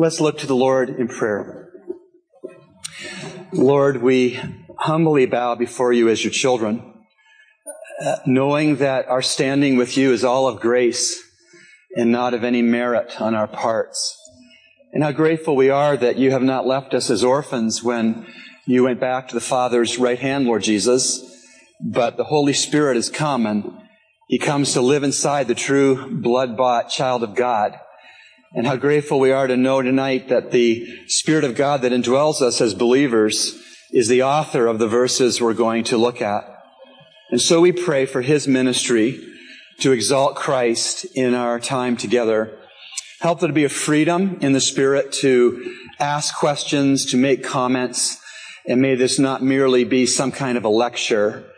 Let's look to the Lord in prayer. Lord, we humbly bow before you as your children, uh, knowing that our standing with you is all of grace and not of any merit on our parts. And how grateful we are that you have not left us as orphans when you went back to the Father's right hand, Lord Jesus, but the Holy Spirit has come and he comes to live inside the true blood bought child of God. And how grateful we are to know tonight that the Spirit of God that indwells us as believers is the author of the verses we're going to look at. And so we pray for His ministry to exalt Christ in our time together. Help there to be a freedom in the Spirit to ask questions, to make comments, and may this not merely be some kind of a lecture.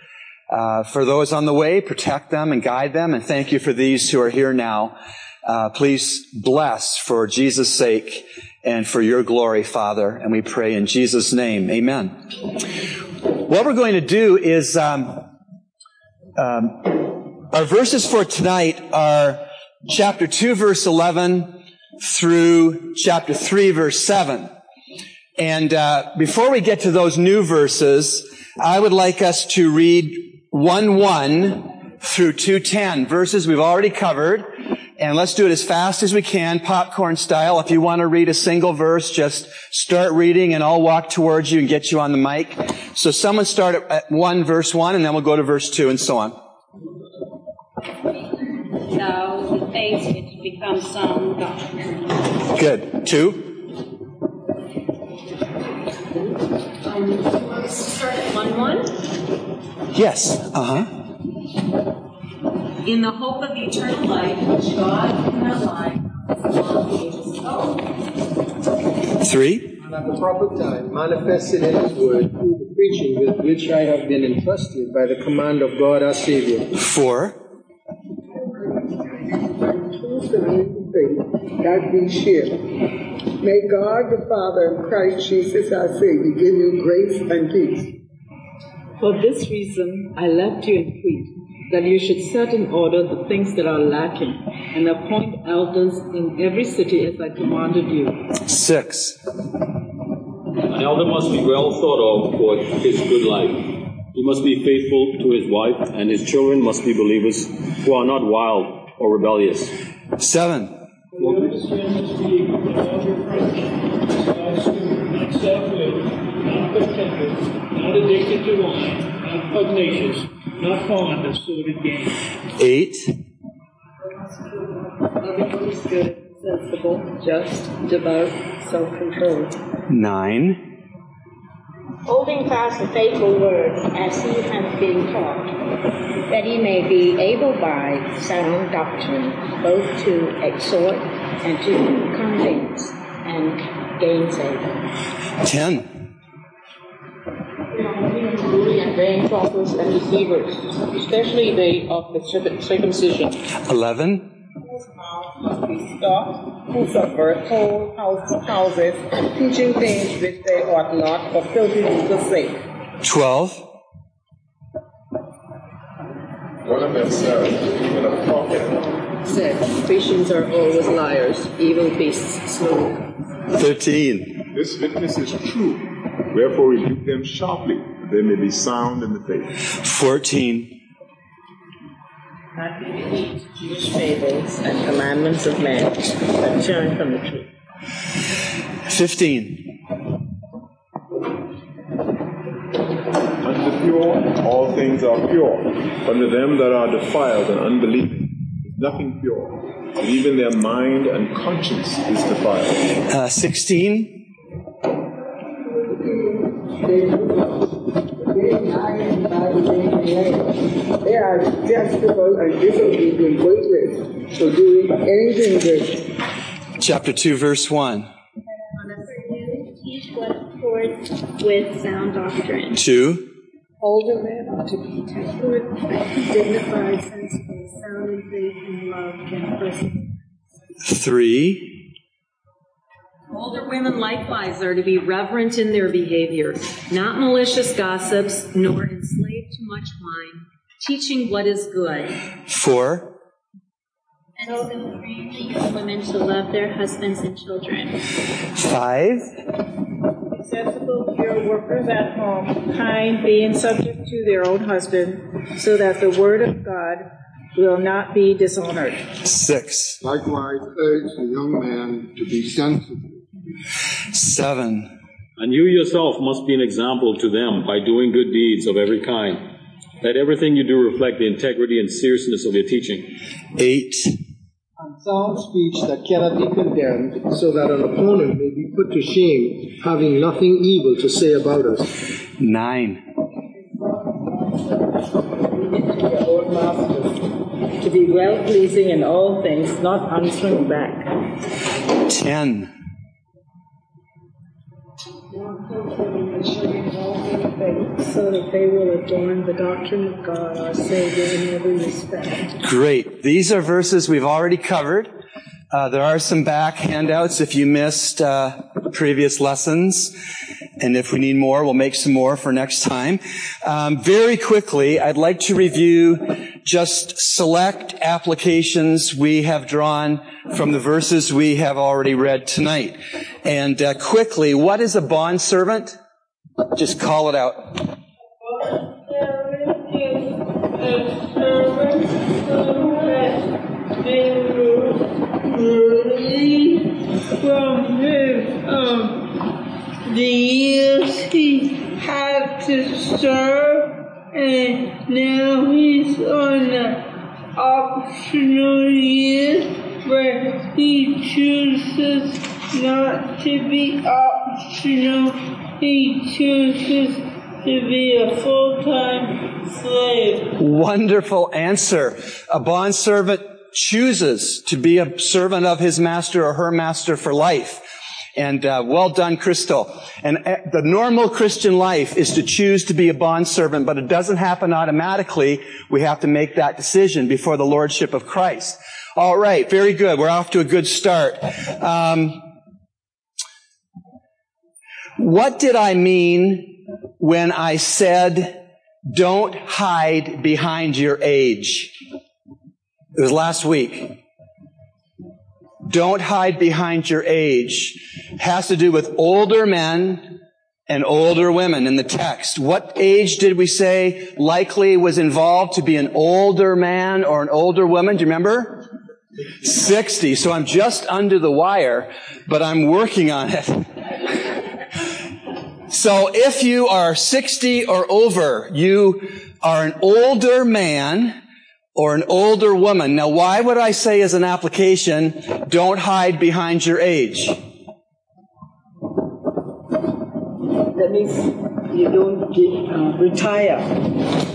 Uh, for those on the way, protect them and guide them, and thank you for these who are here now. Uh, please bless for Jesus' sake and for your glory, Father. And we pray in Jesus' name. Amen. What we're going to do is, um, um, our verses for tonight are chapter 2, verse 11 through chapter 3, verse 7. And uh, before we get to those new verses, I would like us to read 1 1 through 210, verses we've already covered. And let's do it as fast as we can, popcorn style. If you want to read a single verse, just start reading and I'll walk towards you and get you on the mic. So someone start at 1 verse 1 and then we'll go to verse 2 and so on. Now the faith which becomes sound doctrine. Good. 2. Um, start at 1 1. Yes. Uh huh. In the hope of eternal life, which God in our life long ages ago. 3. and at the proper time manifested in His Word through the preaching with which I have been entrusted by the command of God our Savior. 4. true sound faith that we share. May God the Father and Christ Jesus our Savior give you grace and peace. For this reason, I left you in Crete, that you should set in order the things that are lacking, and appoint elders in every city as I commanded you. 6. An elder must be well thought of for his good life. He must be faithful to his wife, and his children must be believers who are not wild or rebellious. 7. The understand this being in all your friends, God's student, not self-willed, not quick-tempered, not addicted to wine, not pugnacious, not fond of sordid gain. 8. Loving what is good, sensible, just, devout, self-controlled. 9. holding fast the faithful word as he hath been taught, that he may be able by sound doctrine both to exhort and to convince and gainsay them. 10. Truly and vain prophets and deceivers, especially they of the circumcision, 11. must be stopped, who subvert whole house, houses, teaching things which they ought not for filthy lucre's sake. 12. One of themselves, even a prophet. Said, Cretians are always liars, evil beasts, slow. 13. This witness is true. Wherefore rebuke them sharply, that they may be sound in the faith. 14. Not eat Jewish fables and commandments of men that turn from the truth. 15. Unto the pure, all things are pure. But unto them that are defiled and unbelieving, is nothing pure. And even their mind and conscience is defiled. Uh, 16. They They are detestable and disobedient, worthless for doing anything good. Chapter 2, verse 1. Teach what accords with sound doctrine. 2. Older men are to be Temperate, dignified, sensible, sound in faith and love, and perseverance. 3. Older women likewise are to be reverent in their behavior, not malicious gossips, nor enslaved to much wine, teaching what is good, 4. Tell them freely as women to love their husbands and children. Five. Sensible, pure workers at home, kind, being subject to their own husband, so that the word of God will not be dishonored. Six. Likewise, urge the young man to be sensible. Seven. And you yourself must be an example to them by doing good deeds of every kind. Let everything you do reflect the integrity and seriousness of your teaching. Eight. And Sound speech that cannot be condemned, so that an opponent may be put to shame, having nothing evil to say about us. Nine. To be well pleasing in all things, not answering back. Ten. So that they will adorn the doctrine of God, our Savior, in every respect. Great. These are verses we've already covered. Uh, there are some back handouts if you missed uh, previous lessons. And if we need more, we'll make some more for next time. Um, very quickly, I'd like to review just select applications we have drawn from the verses we have already read tonight. And uh, quickly, what is a bond servant? Just call it out. from his um, the years he had to serve, and now he's on the optional year where he chooses not to be optional. He chooses to be a full-time slave. Wonderful answer. A bond servant chooses to be a servant of his master or her master for life. And uh, well done, Crystal. And uh, the normal Christian life is to choose to be a bond servant, but it doesn't happen automatically. We have to make that decision before the lordship of Christ. All right, very good. We're off to a good start. Um, what did I mean when I said, "Don't hide behind your age"? It was last week. Don't hide behind your age. Has to do with older men and older women in the text. What age did we say likely was involved to be an older man or an older woman? Do you remember? 60. So I'm just under the wire, but I'm working on it. So if you are 60 or over, you are an older man or an older woman. Now, why would I say as an application, don't hide behind your age? That means you don't get, uh, retire.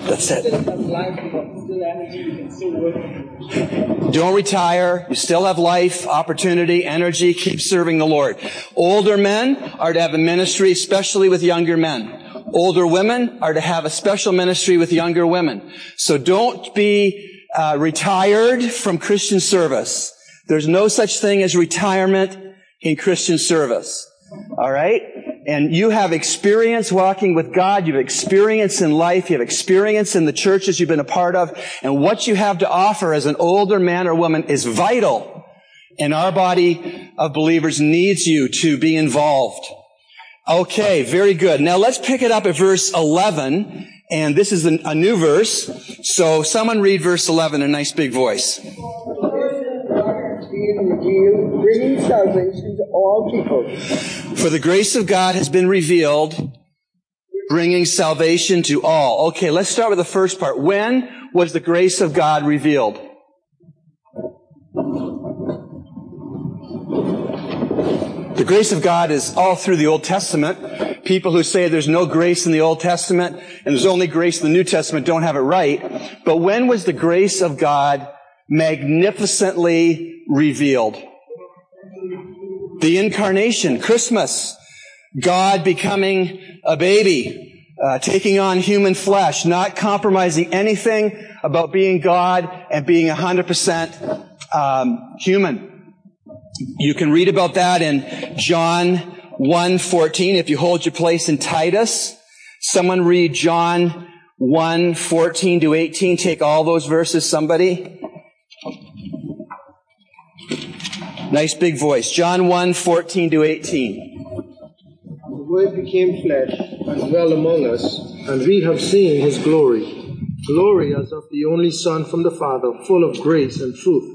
That's it. Still have life, still energy, you can still work. Don't retire. You still have life, opportunity, energy. Keep serving the Lord. Older men are to have a ministry, especially with younger men. Older women are to have a special ministry with younger women. So don't be uh, retired from Christian service. There's no such thing as retirement in Christian service. All right? And you have experience walking with God. You have experience in life. You have experience in the churches you've been a part of. And what you have to offer as an older man or woman is vital. And our body of believers needs you to be involved. Okay, very good. Now let's pick it up at verse 11. And this is a new verse. So someone read verse 11 in a nice big voice. For the grace of God has been revealed, bringing salvation to all. Okay, let's start with the first part. When was the grace of God revealed? The grace of God is all through the Old Testament. People who say there's no grace in the Old Testament and there's only grace in the New Testament don't have it right. But when was the grace of God magnificently revealed? The incarnation, Christmas, God becoming a baby, uh, taking on human flesh, not compromising anything about being God and being 100% um, human. You can read about that in John 1:14 if you hold your place in Titus. Someone read John 1:14 to 18. Take all those verses somebody. Nice big voice. John 1, 14 to 18. The Word became flesh and dwelt among us, and we have seen his glory. Glory as of the only Son from the Father, full of grace and truth.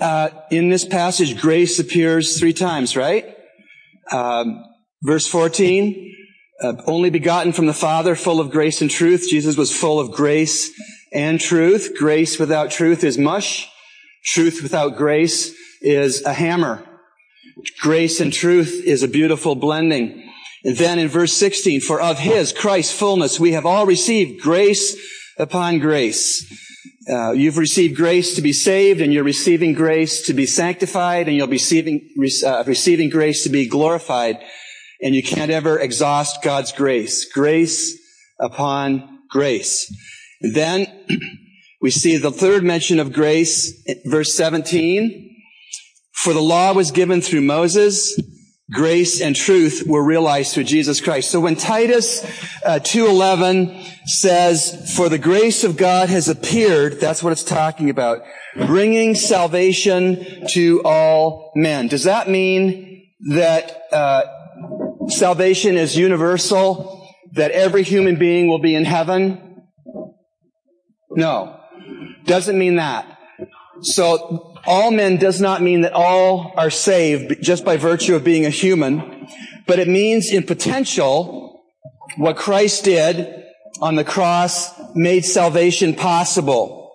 Uh, in this passage, grace appears three times, right? Um, verse 14, uh, only begotten from the Father, full of grace and truth. Jesus was full of grace and truth. Grace without truth is mush. Truth without grace is a hammer. Grace and truth is a beautiful blending. And then in verse 16, for of his, Christ's fullness, we have all received grace upon grace. Uh, you've received grace to be saved, and you're receiving grace to be sanctified, and you'll be receiving, uh, receiving grace to be glorified. And you can't ever exhaust God's grace. Grace upon grace. And then we see the third mention of grace, verse 17. For the law was given through Moses, grace and truth were realized through Jesus Christ. So when Titus uh, 2:11 says, "For the grace of God has appeared," that's what it's talking about, bringing salvation to all men. Does that mean that uh, salvation is universal? That every human being will be in heaven? No, doesn't mean that. So all men does not mean that all are saved just by virtue of being a human, but it means in potential what Christ did on the cross made salvation possible.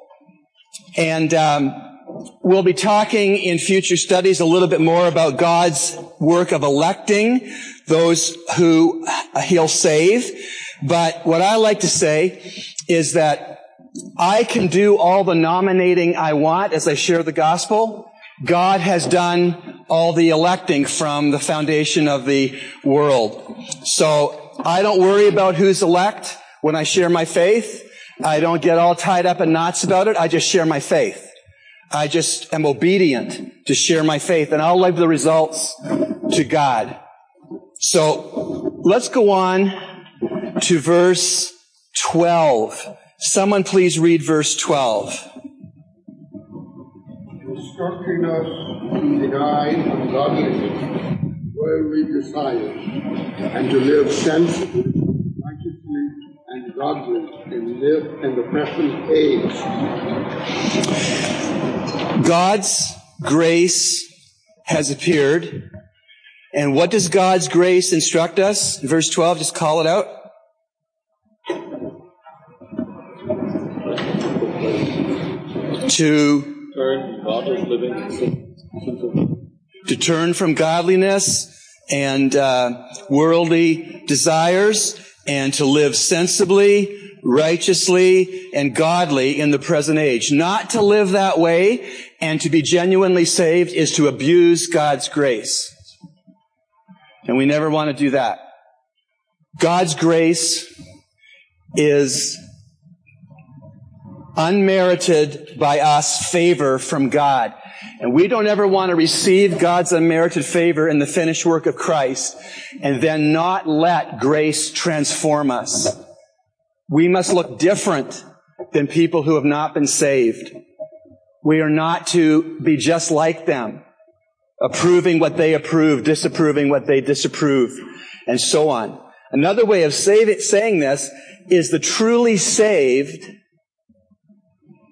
And um, we'll be talking in future studies a little bit more about God's work of electing those who he'll save. But what I like to say is that I can do all the nominating I want as I share the gospel. God has done all the electing from the foundation of the world. So I don't worry about who's elect when I share my faith. I don't get all tied up in knots about it. I just share my faith. I just am obedient to share my faith and I'll leave the results to God. So let's go on to verse 12. Someone please read verse 12. Instructing us to deny ungodliness, worldly desires, and to live sensibly, righteously, and godly in, live in the present age. God's grace has appeared. And what does God's grace instruct us? Verse 12, just call it out. To to turn from godliness and uh, worldly desires and to live sensibly, righteously, and godly in the present age. Not to live that way and to be genuinely saved is to abuse God's grace. And we never want to do that. God's grace is unmerited by us favor from God. And we don't ever want to receive God's unmerited favor in the finished work of Christ and then not let grace transform us. We must look different than people who have not been saved. We are not to be just like them, approving what they approve, disapproving what they disapprove, and so on. Another way of saying this is the truly saved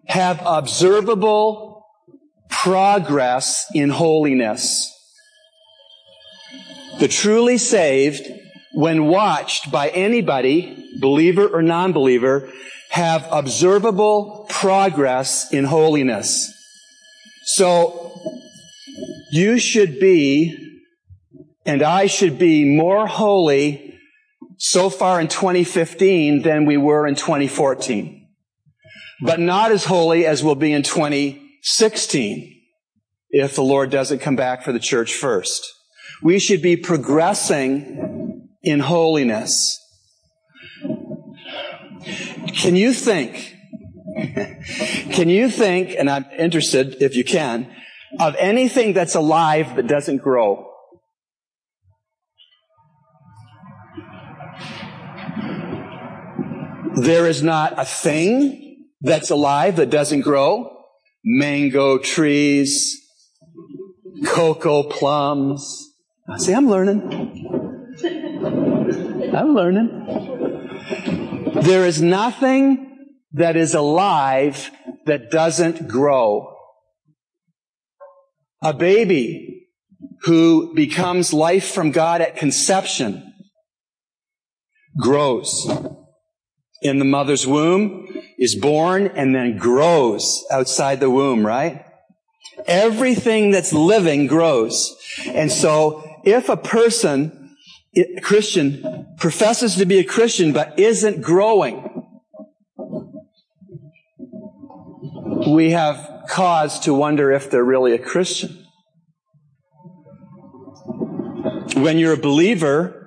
have observable progress in holiness. The truly saved, when watched by anybody, believer or non-believer, have observable progress in holiness. So, you should be, and I should be more holy so far in 2015 than we were in 2014 but not as holy as we'll be in 2016. if the Lord doesn't come back for the church first. We should be progressing in holiness. Can you think, can you think, and I'm interested if you can, of anything that's alive that doesn't grow? There is not a thing that's alive that doesn't grow. Mango trees, cocoa plums. Ah, see, I'm learning. I'm learning. There is nothing that is alive that doesn't grow. A baby who becomes life from God at conception grows in the mother's womb, is born, and then grows outside the womb, right? Everything that's living grows. And so if a person, a Christian, professes to be a Christian but isn't growing, we have cause to wonder if they're really a Christian. When you're a believer,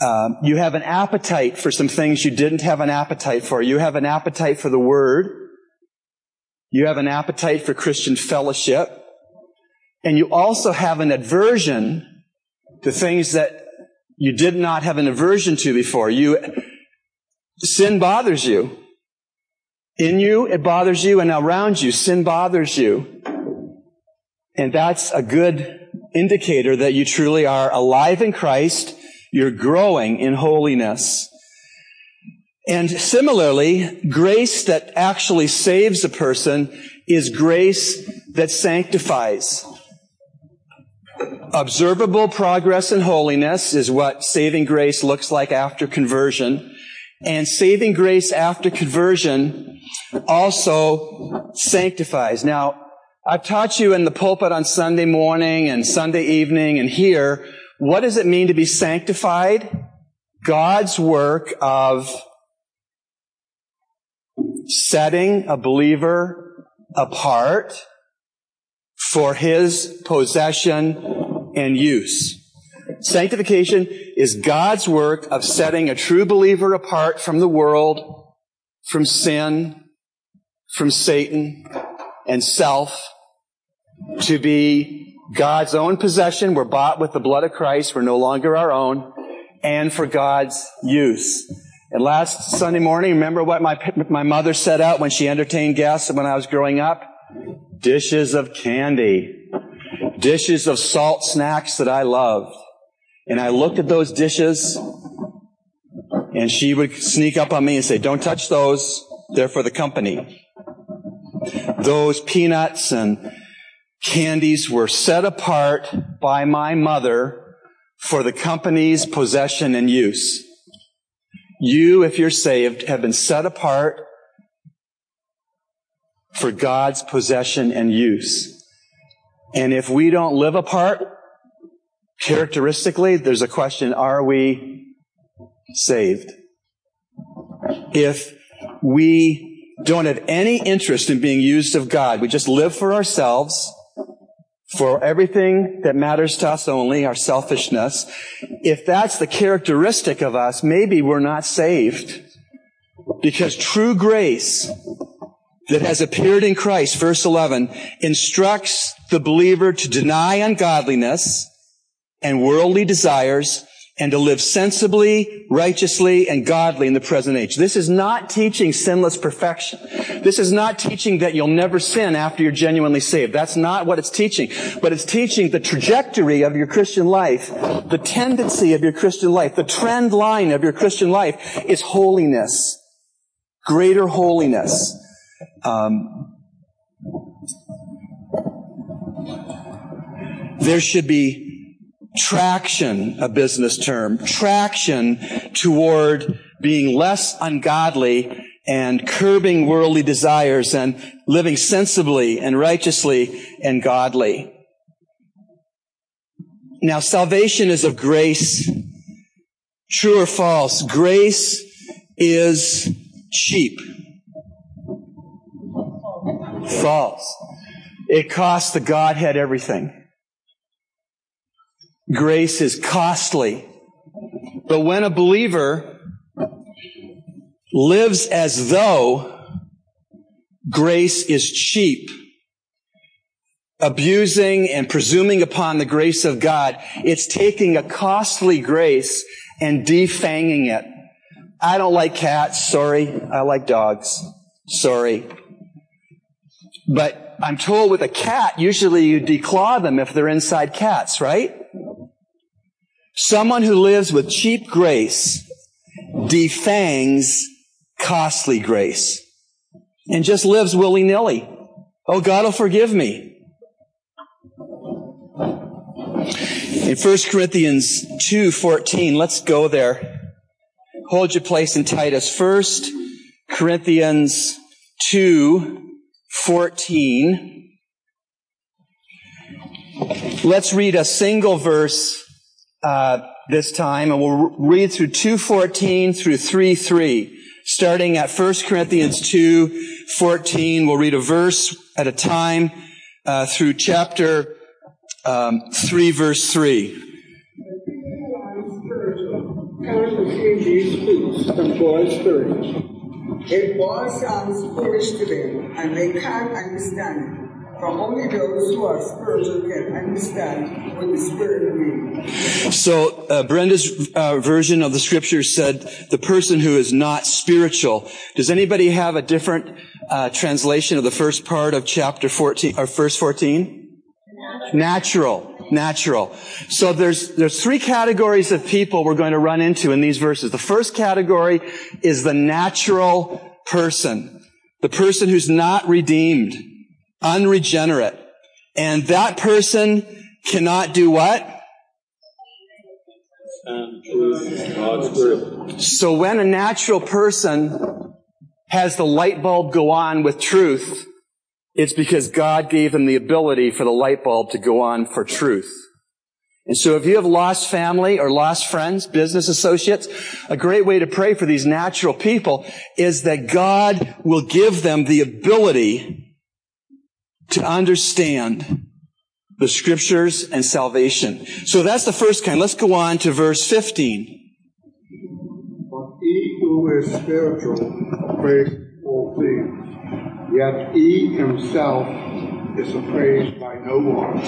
um, you have an appetite for some things you didn't have an appetite for. You have an appetite for the Word. You have an appetite for Christian fellowship. And you also have an aversion to things that you did not have an aversion to before. You, sin bothers you. In you, it bothers you, and around you, sin bothers you. And that's a good indicator that you truly are alive in Christ you're growing in holiness. And similarly, grace that actually saves a person is grace that sanctifies. Observable progress in holiness is what saving grace looks like after conversion. And saving grace after conversion also sanctifies. Now, I've taught you in the pulpit on Sunday morning and Sunday evening and here what does it mean to be sanctified? God's work of setting a believer apart for his possession and use. Sanctification is God's work of setting a true believer apart from the world, from sin, from Satan, and self to be God's own possession. We're bought with the blood of Christ. We're no longer our own. And for God's use. And last Sunday morning, remember what my, my mother set out when she entertained guests when I was growing up? Dishes of candy. Dishes of salt snacks that I loved. And I looked at those dishes and she would sneak up on me and say, don't touch those. They're for the company. Those peanuts and candies were set apart by my mother for the company's possession and use. You, if you're saved, have been set apart for God's possession and use. And if we don't live apart, characteristically, there's a question, are we saved? If we don't have any interest in being used of God, we just live for ourselves, for everything that matters to us only, our selfishness, if that's the characteristic of us, maybe we're not saved. Because true grace that has appeared in Christ, verse 11, instructs the believer to deny ungodliness and worldly desires and to live sensibly, righteously, and godly in the present age. This is not teaching sinless perfection. This is not teaching that you'll never sin after you're genuinely saved. That's not what it's teaching. But it's teaching the trajectory of your Christian life, the tendency of your Christian life, the trend line of your Christian life is holiness. Greater holiness. Um, there should be traction, a business term, traction toward being less ungodly and curbing worldly desires and living sensibly and righteously and godly. Now, salvation is of grace. True or false? Grace is cheap. False. It costs the Godhead everything. Grace is costly. But when a believer lives as though grace is cheap, abusing and presuming upon the grace of God, it's taking a costly grace and defanging it. I don't like cats. Sorry. I like dogs. Sorry. But I'm told with a cat, usually you declaw them if they're inside cats, right? Someone who lives with cheap grace defangs costly grace and just lives willy nilly. Oh, God will forgive me. In 1 Corinthians 2:14, let's go there. Hold your place in Titus. 1 Corinthians 2:14. Let's read a single verse uh, this time, and we'll read through 2:14 through 3:3. Starting at 1 Corinthians 2:14, we'll read a verse at a time uh, through chapter um, 3, verse 3. It sounds foolish to them, and they can't understand. For only those who are spiritual can understand what the Spirit means. So uh, Brenda's uh, version of the scripture said the person who is not spiritual. Does anybody have a different uh, translation of the first part of chapter 14 or verse 14? Natural. Natural. So there's, there's three categories of people we're going to run into in these verses. The first category is the natural person. The person who's not redeemed, unregenerate. And that person cannot do what? So when a natural person has the light bulb go on with truth, it's because God gave them the ability for the light bulb to go on for truth. And so if you have lost family or lost friends, business associates, a great way to pray for these natural people is that God will give them the ability to understand the scriptures and salvation. So that's the first kind. Let's go on to verse 15. But he who is spiritual prays all things yet he himself is appraised by no one.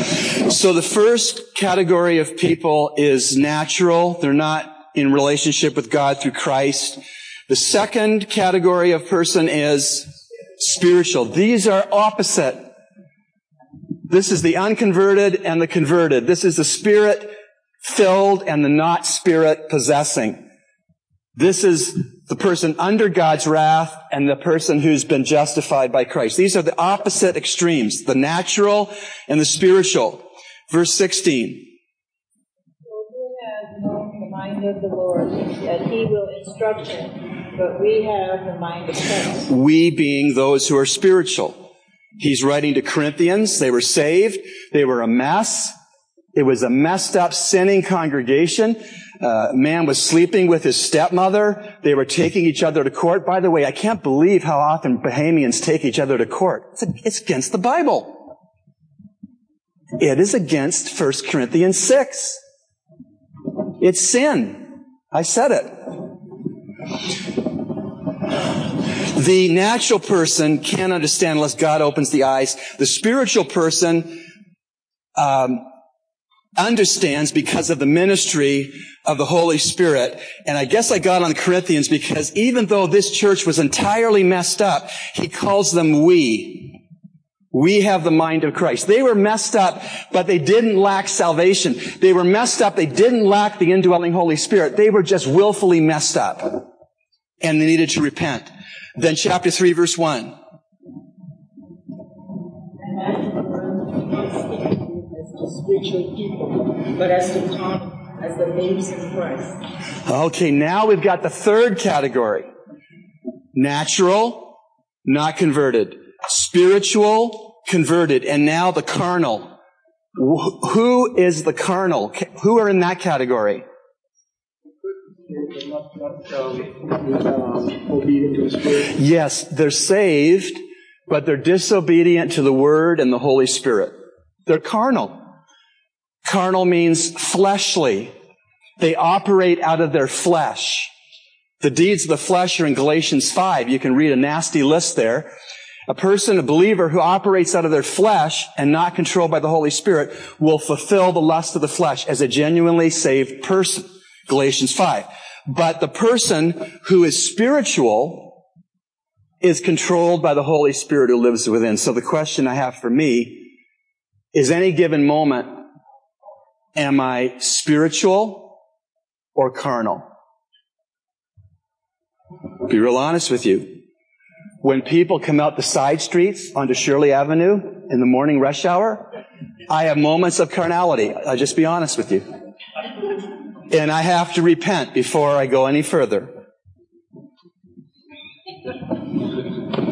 So the first category of people is natural. They're not in relationship with God through Christ. The second category of person is spiritual. These are opposite. This is the unconverted and the converted. This is the spirit filled and the not spirit possessing. This is the person under God's wrath and the person who's been justified by Christ. These are the opposite extremes, the natural and the spiritual. Verse 16. who has known the mind of the Lord, that he will instruct him, but we have the mind of Christ. We being those who are spiritual. He's writing to Corinthians. They were saved. They were a mess. It was a messed up, sinning congregation. Uh, man was sleeping with his stepmother. They were taking each other to court. By the way, I can't believe how often Bahamians take each other to court. It's, it's against the Bible. It is against 1 Corinthians 6. It's sin. I said it. The natural person can't understand unless God opens the eyes. The spiritual person um, understands because of the ministry of the Holy Spirit. And I guess I got on the Corinthians because even though this church was entirely messed up, he calls them we. We have the mind of Christ. They were messed up, but they didn't lack salvation. They were messed up. They didn't lack the indwelling Holy Spirit. They were just willfully messed up. And they needed to repent. Then chapter 3 verse 1. spiritual people, but as the carnal, as the babes in Christ. Okay, now we've got the third category. Natural, not converted. Spiritual, converted. And now the carnal. Who is the carnal? Who are in that category? Yes, they're saved, but they're disobedient to the Word and the Holy Spirit. They're carnal. Carnal means fleshly. They operate out of their flesh. The deeds of the flesh are in Galatians 5. You can read a nasty list there. A person, a believer who operates out of their flesh and not controlled by the Holy Spirit will fulfill the lust of the flesh as a genuinely saved person. Galatians 5. But the person who is spiritual is controlled by the Holy Spirit who lives within. So the question I have for me is any given moment, am I spiritual or carnal? Be real honest with you. When people come out the side streets onto Shirley Avenue in the morning rush hour, I have moments of carnality. I'll just be honest with you. And I have to repent before I go any further.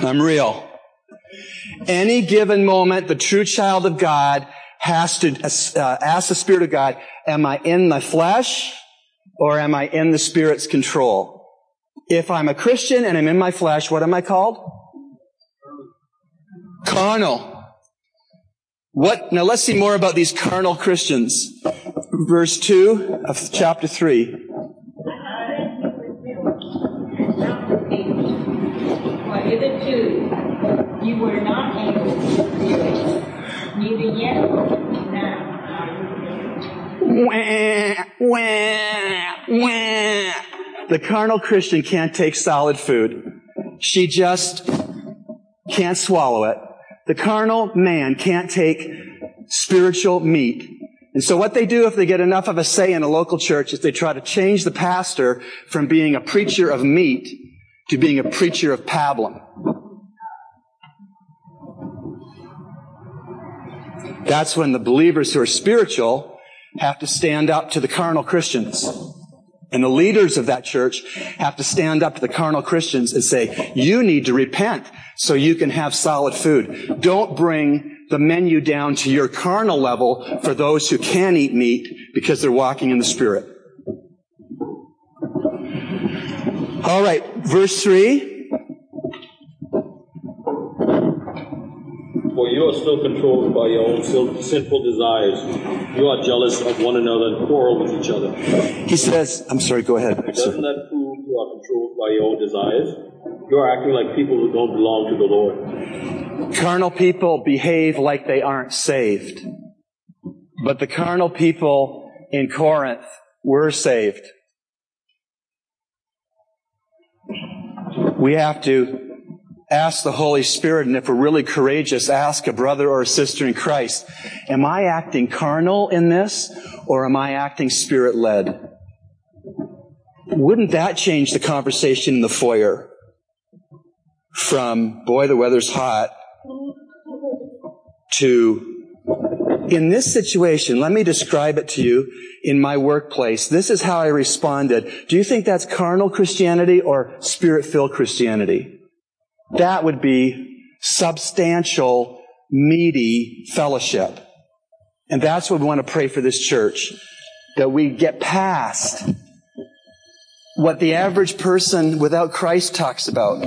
I'm real. Any given moment, the true child of God has to uh, ask the Spirit of God, am I in the flesh or am I in the Spirit's control? If I'm a Christian and I'm in my flesh, what am I called? Carnal. What? Now let's see more about these carnal Christians. Verse 2 of chapter 3. hitherto you were not able to do it, neither yet now. Wah, wah, wah. The carnal Christian can't take solid food. She just can't swallow it. The carnal man can't take spiritual meat. And so what they do if they get enough of a say in a local church is they try to change the pastor from being a preacher of meat to being a preacher of pablum. That's when the believers who are spiritual have to stand up to the carnal Christians. And the leaders of that church have to stand up to the carnal Christians and say, you need to repent so you can have solid food. Don't bring the menu down to your carnal level for those who can eat meat because they're walking in the Spirit. All right, verse 3. For you are still controlled by your own sinful desires. You are jealous of one another and quarrel with each other. He says, I'm sorry, go ahead. Doesn't that prove you are controlled by your own desires? You are acting like people who don't belong to the Lord. Carnal people behave like they aren't saved. But the carnal people in Corinth were saved. We have to ask the Holy Spirit, and if we're really courageous, ask a brother or a sister in Christ, am I acting carnal in this, or am I acting spirit led? Wouldn't that change the conversation in the foyer? From, boy, the weather's hot, to, in this situation, let me describe it to you in my workplace. This is how I responded. Do you think that's carnal Christianity or spirit filled Christianity? That would be substantial, meaty fellowship. And that's what we want to pray for this church. That we get past what the average person without Christ talks about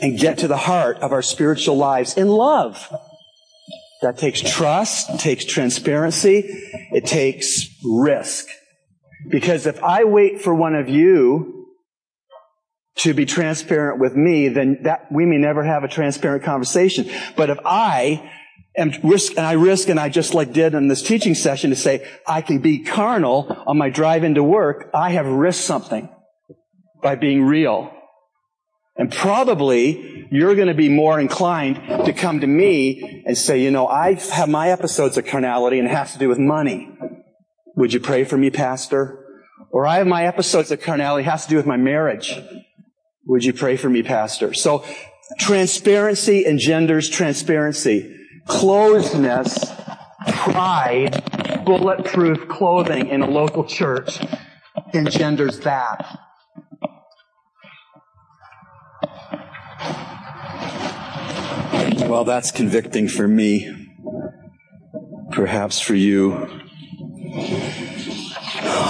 and get to the heart of our spiritual lives in love. That takes trust, takes transparency, it takes risk. Because if I wait for one of you to be transparent with me, then that, we may never have a transparent conversation. But if I am risk, and I risk, and I just like did in this teaching session to say, I can be carnal on my drive into work, I have risked something by being real. And probably you're going to be more inclined to come to me and say, you know, I have my episodes of carnality and it has to do with money. Would you pray for me, pastor? Or I have my episodes of carnality, it has to do with my marriage. Would you pray for me, Pastor? So transparency engenders transparency. Closeness, pride, bulletproof clothing in a local church engenders that. Well, that's convicting for me. Perhaps for you.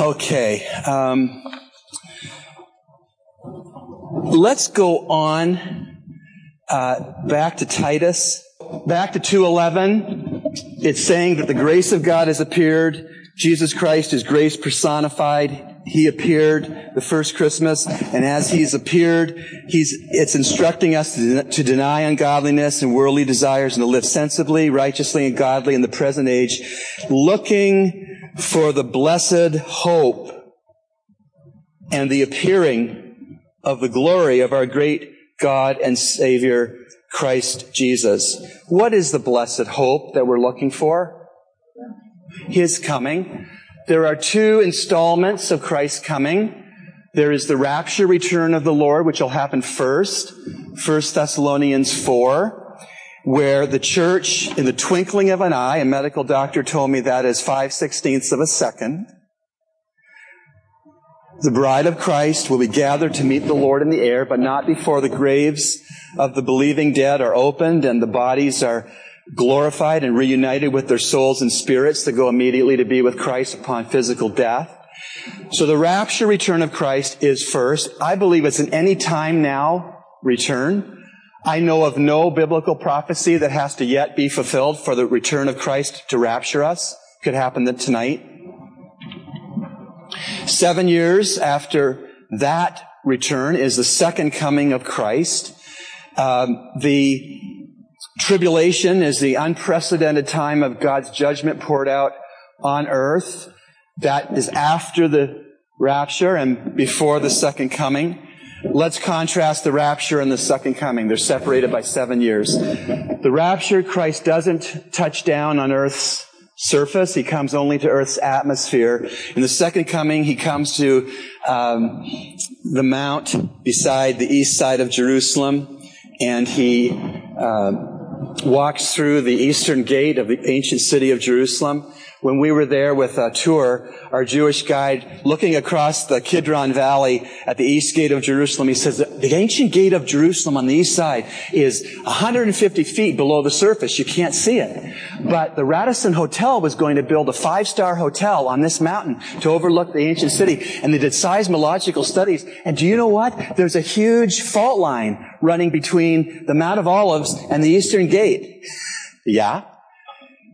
Okay. Um, Let's go on uh, back to Titus, back to 211. It's saying that the grace of God has appeared. Jesus Christ is grace personified. He appeared the first Christmas, and as He's appeared, He's, it's instructing us to, to deny ungodliness and worldly desires and to live sensibly, righteously, and godly in the present age, looking for the blessed hope and the appearing of the glory of our great God and Savior, Christ Jesus. What is the blessed hope that we're looking for? His coming. There are two installments of Christ's coming. There is the rapture return of the Lord, which will happen first, 1 Thessalonians 4, where the church, in the twinkling of an eye, a medical doctor told me that is five sixteenths of a second, the bride of Christ will be gathered to meet the Lord in the air, but not before the graves of the believing dead are opened and the bodies are glorified and reunited with their souls and spirits to go immediately to be with Christ upon physical death. So the rapture return of Christ is first. I believe it's an any time now return. I know of no biblical prophecy that has to yet be fulfilled for the return of Christ to rapture us. Could happen tonight. Seven years after that return is the second coming of Christ. Um, the tribulation is the unprecedented time of God's judgment poured out on earth. That is after the rapture and before the second coming. Let's contrast the rapture and the second coming. They're separated by seven years. The rapture, Christ doesn't touch down on earth's surface. He comes only to Earth's atmosphere. In the second coming, he comes to um, the mount beside the east side of Jerusalem, and he uh, walks through the eastern gate of the ancient city of Jerusalem. When we were there with a tour, our Jewish guide, looking across the Kidron Valley at the east gate of Jerusalem, he says the ancient gate of Jerusalem on the east side is 150 feet below the surface. You can't see it. But the Radisson Hotel was going to build a five-star hotel on this mountain to overlook the ancient city. And they did seismological studies. And do you know what? There's a huge fault line running between the Mount of Olives and the eastern gate. Yeah.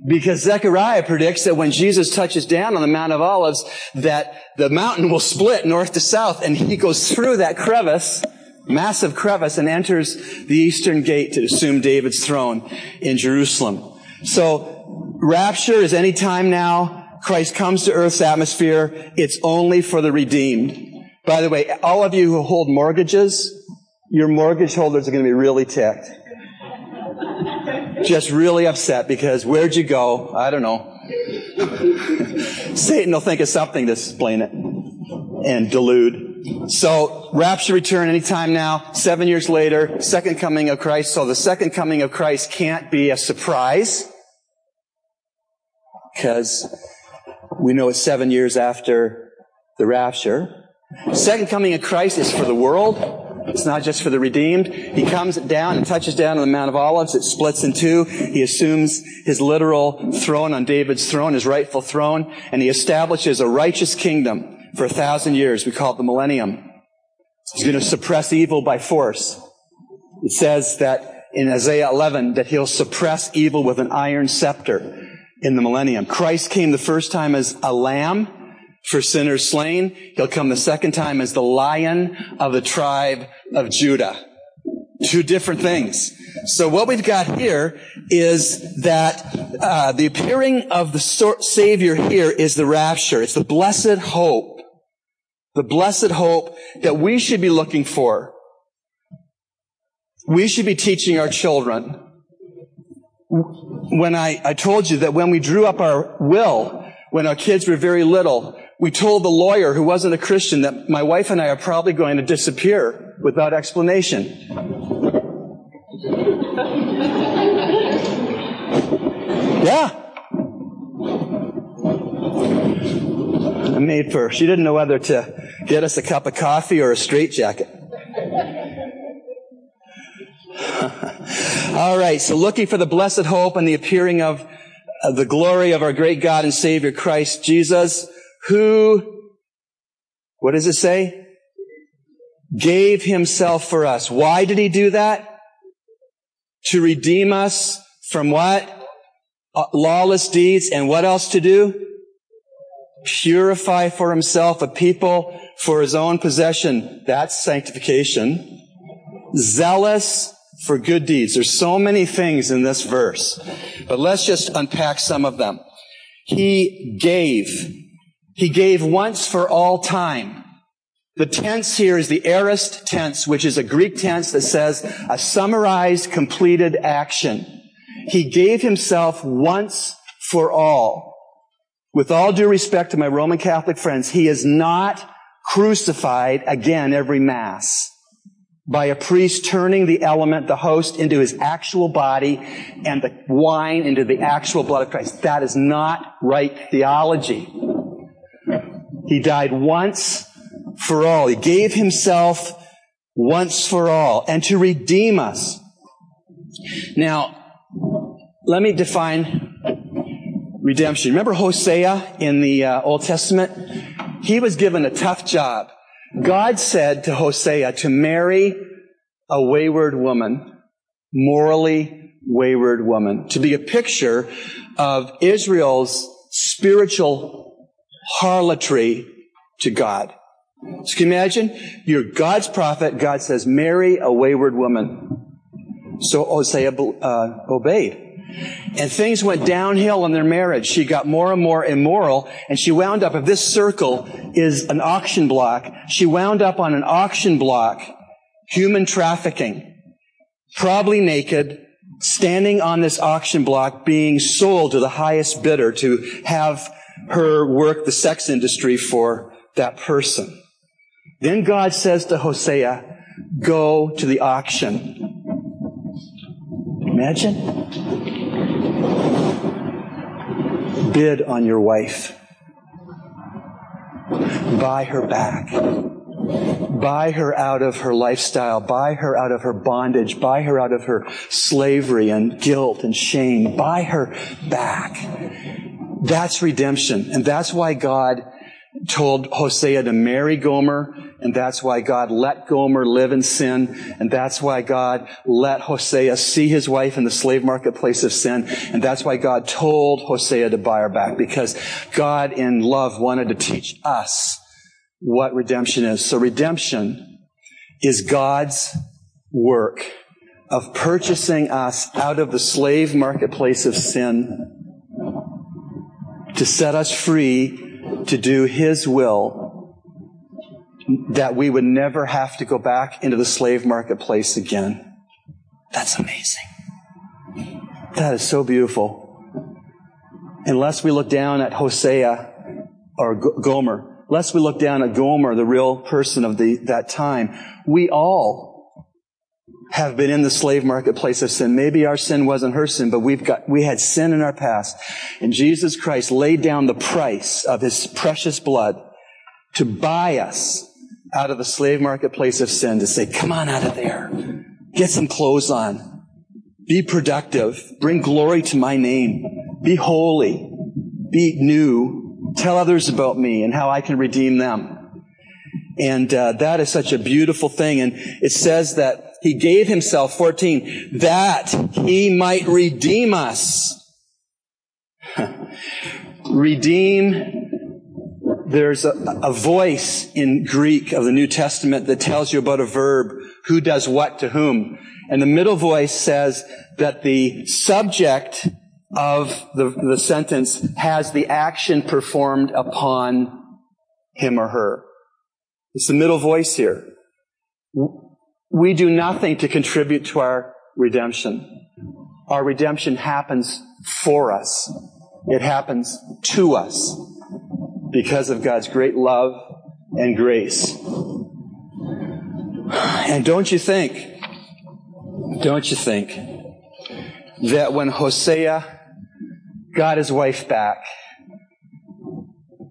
Because Zechariah predicts that when Jesus touches down on the Mount of Olives, that the mountain will split north to south, and he goes through that crevice, massive crevice, and enters the eastern gate to assume David's throne in Jerusalem. So, rapture is any time now. Christ comes to earth's atmosphere. It's only for the redeemed. By the way, all of you who hold mortgages, your mortgage holders are going to be really ticked just really upset because where'd you go? I don't know. Satan will think of something to explain it and delude. So, rapture return anytime now, seven years later, second coming of Christ. So the second coming of Christ can't be a surprise because we know it's seven years after the rapture. Second coming of Christ is for the world. It's not just for the redeemed. He comes down and touches down on the Mount of Olives. It splits in two. He assumes his literal throne on David's throne, his rightful throne, and he establishes a righteous kingdom for a thousand years. We call it the millennium. He's going to suppress evil by force. It says that in Isaiah 11 that he'll suppress evil with an iron scepter in the millennium. Christ came the first time as a lamb for sinners slain. He'll come the second time as the lion of the tribe of Judah. Two different things. So what we've got here is that uh, the appearing of the Savior here is the rapture. It's the blessed hope. The blessed hope that we should be looking for. We should be teaching our children. When I, I told you that when we drew up our will, when our kids were very little, we told the lawyer who wasn't a Christian that my wife and I are probably going to disappear without explanation. Yeah. I made for, she didn't know whether to get us a cup of coffee or a straitjacket. All right, so looking for the blessed hope and the appearing of the glory of our great God and Savior Christ Jesus who, what does it say? Gave himself for us. Why did he do that? to redeem us from what? Uh, lawless deeds. And what else to do? Purify for himself a people for his own possession. That's sanctification. Zealous for good deeds. There's so many things in this verse, but let's just unpack some of them. He gave. He gave once for all time. The tense here is the aorist tense, which is a Greek tense that says a summarized, completed action. He gave himself once for all. With all due respect to my Roman Catholic friends, he is not crucified again every Mass by a priest turning the element, the host, into his actual body and the wine into the actual blood of Christ. That is not right theology. He died once for all. He gave himself once for all and to redeem us. Now, let me define redemption. Remember Hosea in the uh, Old Testament? He was given a tough job. God said to Hosea to marry a wayward woman, morally wayward woman, to be a picture of Israel's spiritual harlotry to God. So can you imagine? You're God's prophet. God says, marry a wayward woman. So Hosea uh, obeyed. And things went downhill in their marriage. She got more and more immoral, and she wound up, if this circle is an auction block, she wound up on an auction block, human trafficking, probably naked, standing on this auction block, being sold to the highest bidder to have her work the sex industry for that person. Then God says to Hosea, go to the auction. Imagine bid on your wife. Buy her back. Buy her out of her lifestyle. Buy her out of her bondage. Buy her out of her slavery and guilt and shame. Buy her back. That's redemption. And that's why God told Hosea to marry Gomer, and that's why God let Gomer live in sin, and that's why God let Hosea see his wife in the slave marketplace of sin, and that's why God told Hosea to buy her back, because God in love wanted to teach us what redemption is. So redemption is God's work of purchasing us out of the slave marketplace of sin to set us free to do His will, that we would never have to go back into the slave marketplace again. That's amazing. That is so beautiful. Unless we look down at Hosea or Gomer, unless we look down at Gomer, the real person of the, that time, we all have been in the slave marketplace of sin. Maybe our sin wasn't her sin, but we've got, we had sin in our past. And Jesus Christ laid down the price of his precious blood to buy us out of the slave marketplace of sin, to say, come on out of there. Get some clothes on. Be productive. Bring glory to my name. Be holy. Be new. Tell others about me and how I can redeem them. And uh, that is such a beautiful thing. And it says that he gave himself, 14, that he might redeem us. redeem, there's a, a voice in Greek of the New Testament that tells you about a verb, who does what to whom. And the middle voice says that the subject of the, the sentence has the action performed upon him or her. It's the middle voice here. We do nothing to contribute to our redemption. Our redemption happens for us. It happens to us because of God's great love and grace. And don't you think, don't you think that when Hosea got his wife back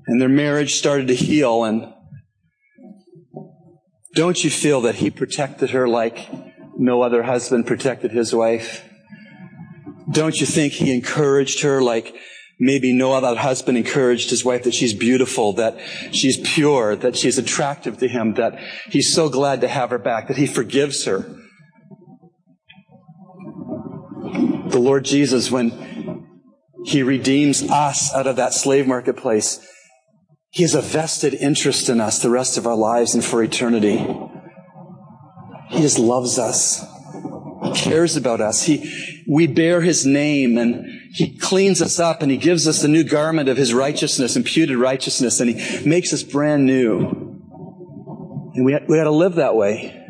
and their marriage started to heal and don't you feel that he protected her like no other husband protected his wife? Don't you think he encouraged her like maybe no other husband encouraged his wife that she's beautiful, that she's pure, that she's attractive to him, that he's so glad to have her back, that he forgives her? the Lord Jesus, when he redeems us out of that slave marketplace, he has a vested interest in us the rest of our lives and for eternity. He just loves us, He cares about us. He, we bear his name and he cleans us up and he gives us the new garment of his righteousness, imputed righteousness, and he makes us brand new. And we, we ought to live that way.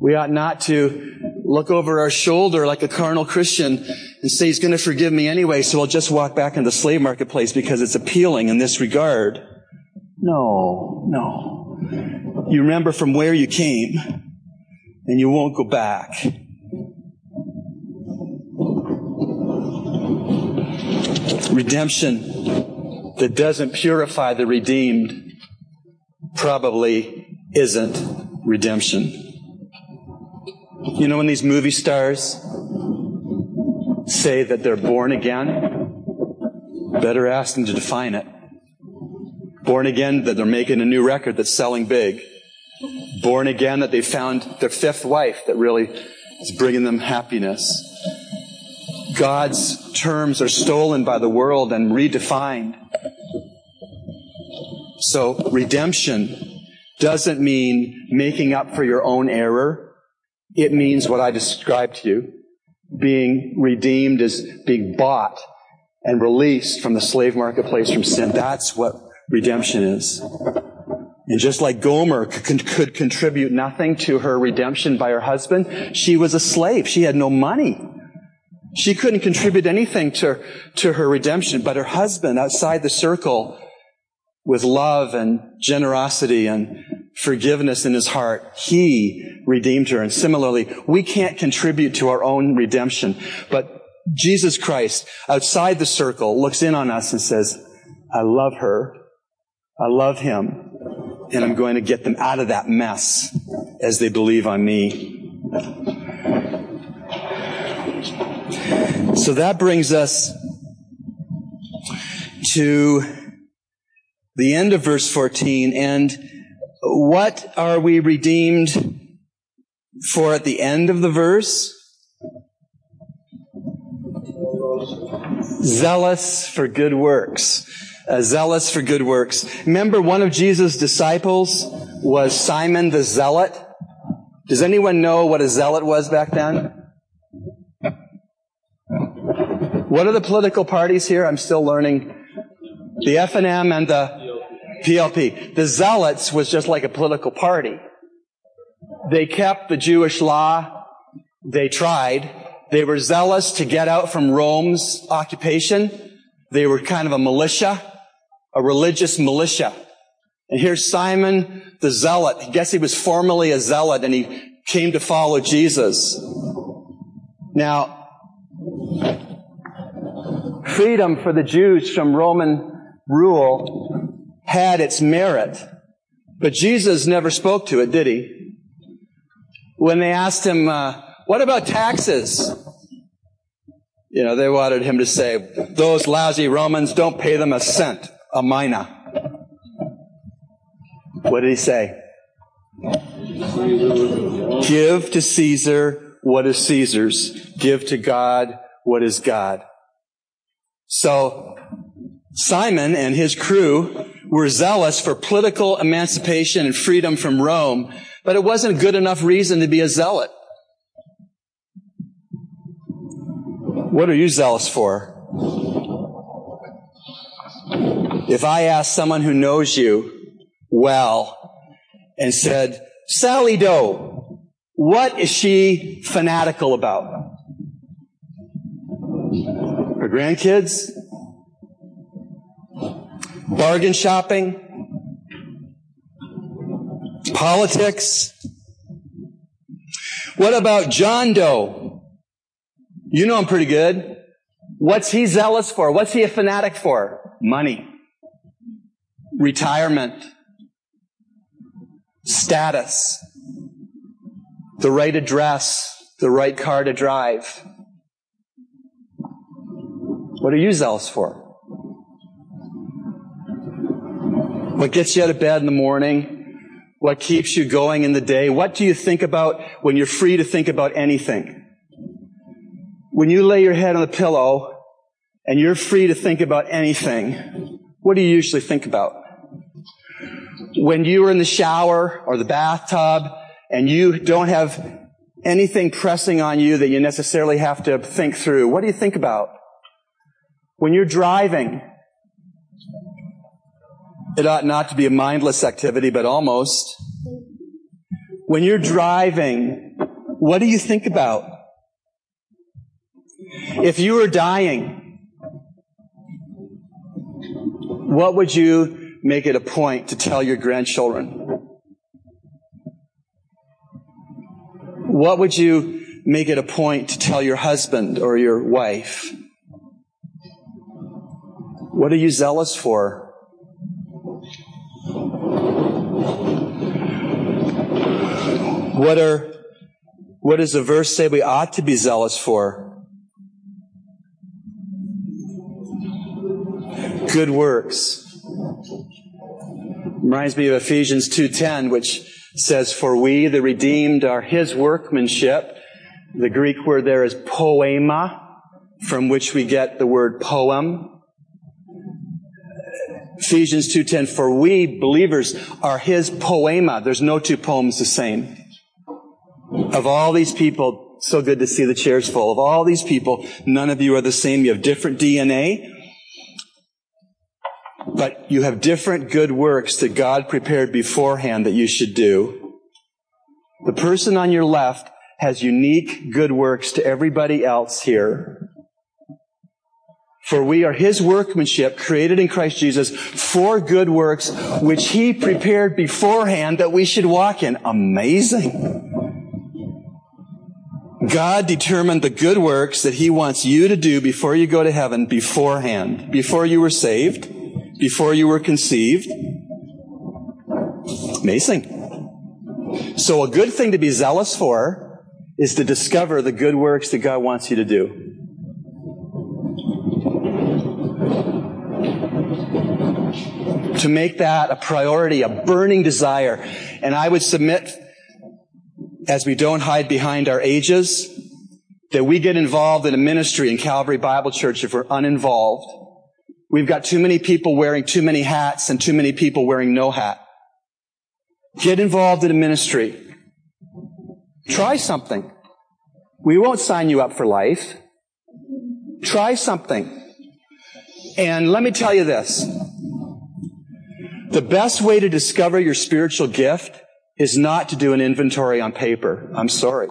We ought not to look over our shoulder like a carnal Christian and say he's going to forgive me anyway, so I'll just walk back into the slave marketplace because it's appealing in this regard. No, no. You remember from where you came, and you won't go back. Redemption that doesn't purify the redeemed probably isn't redemption. You know, when these movie stars say that they're born again, better ask them to define it. Born again, that they're making a new record that's selling big. Born again, that they found their fifth wife that really is bringing them happiness. God's terms are stolen by the world and redefined. So, redemption doesn't mean making up for your own error. It means what I described to you. Being redeemed is being bought and released from the slave marketplace from sin. That's what redemption is. And just like Gomer could, contribute nothing to her redemption by her husband, she was a slave. She had no money. She couldn't contribute anything to, to her redemption, but her husband outside the circle with love and generosity and forgiveness in his heart, he redeemed her. And similarly, we can't contribute to our own redemption, but Jesus Christ outside the circle looks in on us and says, I love her. I love him. And I'm going to get them out of that mess as they believe on me. So that brings us to the end of verse 14 and what are we redeemed for at the end of the verse? Zealous for good works. Uh, zealous for good works. Remember one of Jesus' disciples was Simon the Zealot? Does anyone know what a zealot was back then? What are the political parties here? I'm still learning. The FNM and the PLP. The Zealots was just like a political party. They kept the Jewish law. They tried. They were zealous to get out from Rome's occupation. They were kind of a militia, a religious militia. And here's Simon the Zealot. I guess he was formerly a zealot and he came to follow Jesus. Now, freedom for the Jews from Roman rule had its merit. But Jesus never spoke to it, did he? When they asked him, uh, what about taxes? You know, they wanted him to say, those lousy Romans don't pay them a cent, a mina. What did he say? Give to Caesar what is Caesar's. Give to God what is God. So, Simon and his crew were zealous for political emancipation and freedom from Rome, but it wasn't good enough reason to be a zealot. What are you zealous for? If I asked someone who knows you well and said, Sally Doe, what is she fanatical about? Her grandkids? bargain shopping, politics. What about John Doe? You know him pretty good. What's he zealous for? What's he a fanatic for? Money, retirement, status, the right address, the right car to drive. What are you zealous for? What gets you out of bed in the morning? What keeps you going in the day? What do you think about when you're free to think about anything? when you lay your head on the pillow and you're free to think about anything, what do you usually think about? When you are in the shower or the bathtub and you don't have anything pressing on you that you necessarily have to think through, what do you think about? When you're driving, it ought not to be a mindless activity, but almost. When you're driving, what do you think about? If you were dying, what would you make it a point to tell your grandchildren? What would you make it a point to tell your husband or your wife? What are you zealous for? What are, what does the verse say we ought to be zealous for? Good works. Reminds me of Ephesians 2.10, which says, For we, the redeemed, are his workmanship. The Greek word there is poema, from which we get the word poem. Ephesians 2.10, for we, believers, are his poema. There's no two poems the same. Of all these people, so good to see the chairs full. Of all these people, none of you are the same. You have different DNA, but you have different good works that God prepared beforehand that you should do. The person on your left has unique good works to everybody else here. For we are his workmanship created in Christ Jesus for good works which he prepared beforehand that we should walk in. Amazing. God determined the good works that He wants you to do before you go to heaven beforehand, before you were saved, before you were conceived. Amazing. So a good thing to be zealous for is to discover the good works that God wants you to do. To make that a priority, a burning desire. And I would submit as we don't hide behind our ages, that we get involved in a ministry in Calvary Bible Church if we're uninvolved. We've got too many people wearing too many hats and too many people wearing no hat. Get involved in a ministry. Try something. We won't sign you up for life. Try something. And let me tell you this. The best way to discover your spiritual gift is not to do an inventory on paper. I'm sorry.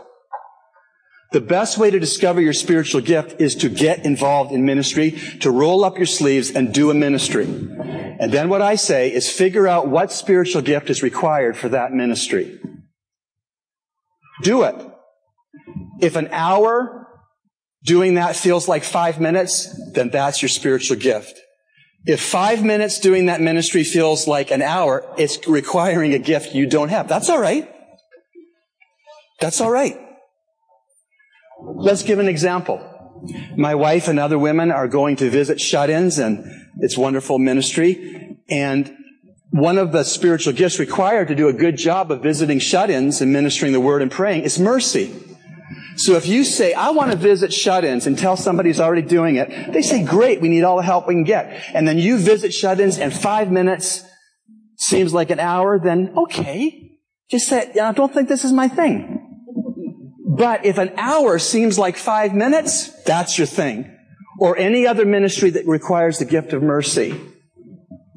The best way to discover your spiritual gift is to get involved in ministry, to roll up your sleeves and do a ministry. And then what I say is figure out what spiritual gift is required for that ministry. Do it. If an hour doing that feels like five minutes, then that's your spiritual gift. If five minutes doing that ministry feels like an hour, it's requiring a gift you don't have. That's all right. That's all right. Let's give an example. My wife and other women are going to visit shut-ins and it's wonderful ministry. And one of the spiritual gifts required to do a good job of visiting shut-ins and ministering the word and praying is mercy. So if you say, I want to visit shut-ins and tell somebody who's already doing it, they say, great, we need all the help we can get. And then you visit shut-ins and five minutes seems like an hour, then okay. Just say, I don't think this is my thing. But if an hour seems like five minutes, that's your thing. Or any other ministry that requires the gift of mercy.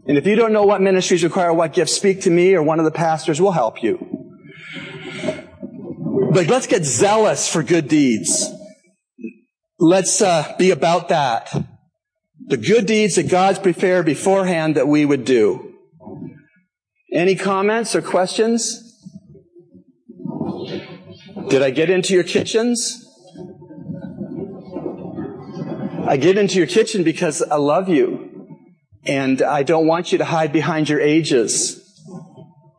And if you don't know what ministries require what gifts, speak to me or one of the pastors will help you. But let's get zealous for good deeds. Let's uh, be about that. The good deeds that God's prepared beforehand that we would do. Any comments or questions? Did I get into your kitchens? I get into your kitchen because I love you. And I don't want you to hide behind your ages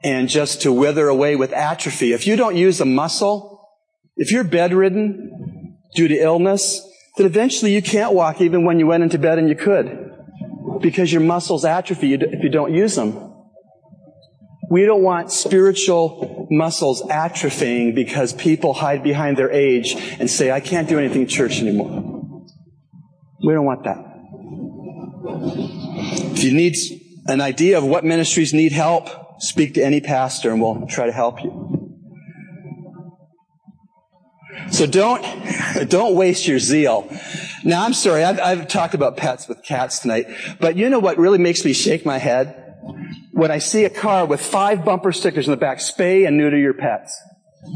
and just to wither away with atrophy. If you don't use a muscle, if you're bedridden due to illness, then eventually you can't walk even when you went into bed and you could because your muscles atrophy if you don't use them. We don't want spiritual muscles atrophying because people hide behind their age and say, I can't do anything in church anymore. We don't want that. If you need an idea of what ministries need help, speak to any pastor and we'll try to help you. So don't, don't waste your zeal. Now I'm sorry, I've, I've talked about pets with cats tonight, but you know what really makes me shake my head? When I see a car with five bumper stickers in the back, spay and neuter your pets.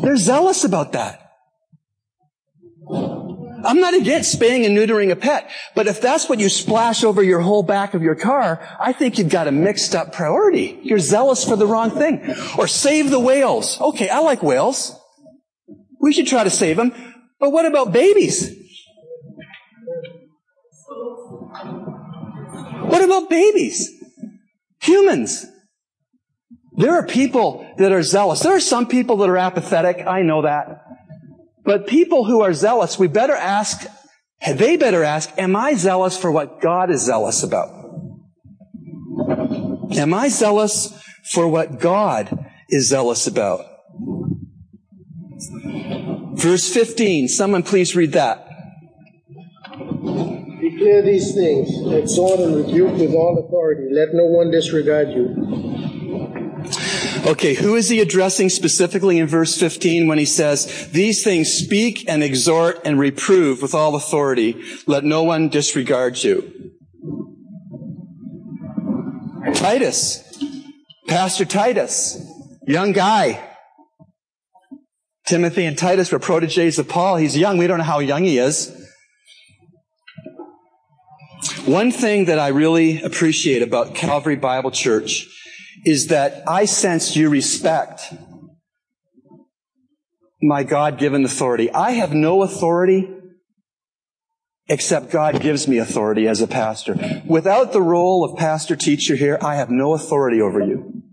They're zealous about that. I'm not against spaying and neutering a pet, but if that's what you splash over your whole back of your car, I think you've got a mixed up priority. You're zealous for the wrong thing. Or save the whales. Okay, I like whales. We should try to save them. But what about babies? What about babies? Humans. There are people that are zealous. There are some people that are apathetic. I know that. But people who are zealous, we better ask, they better ask, am I zealous for what God is zealous about? Am I zealous for what God is zealous about? Verse 15, someone please read that. Declare these things, exhort and rebuke with all authority. Let no one disregard you. Okay, who is he addressing specifically in verse 15 when he says, These things speak and exhort and reprove with all authority. Let no one disregard you. Titus, Pastor Titus, young guy. Timothy and Titus were proteges of Paul. He's young. We don't know how young he is. One thing that I really appreciate about Calvary Bible Church is that I sense you respect my God given authority. I have no authority except God gives me authority as a pastor. Without the role of pastor teacher here, I have no authority over you.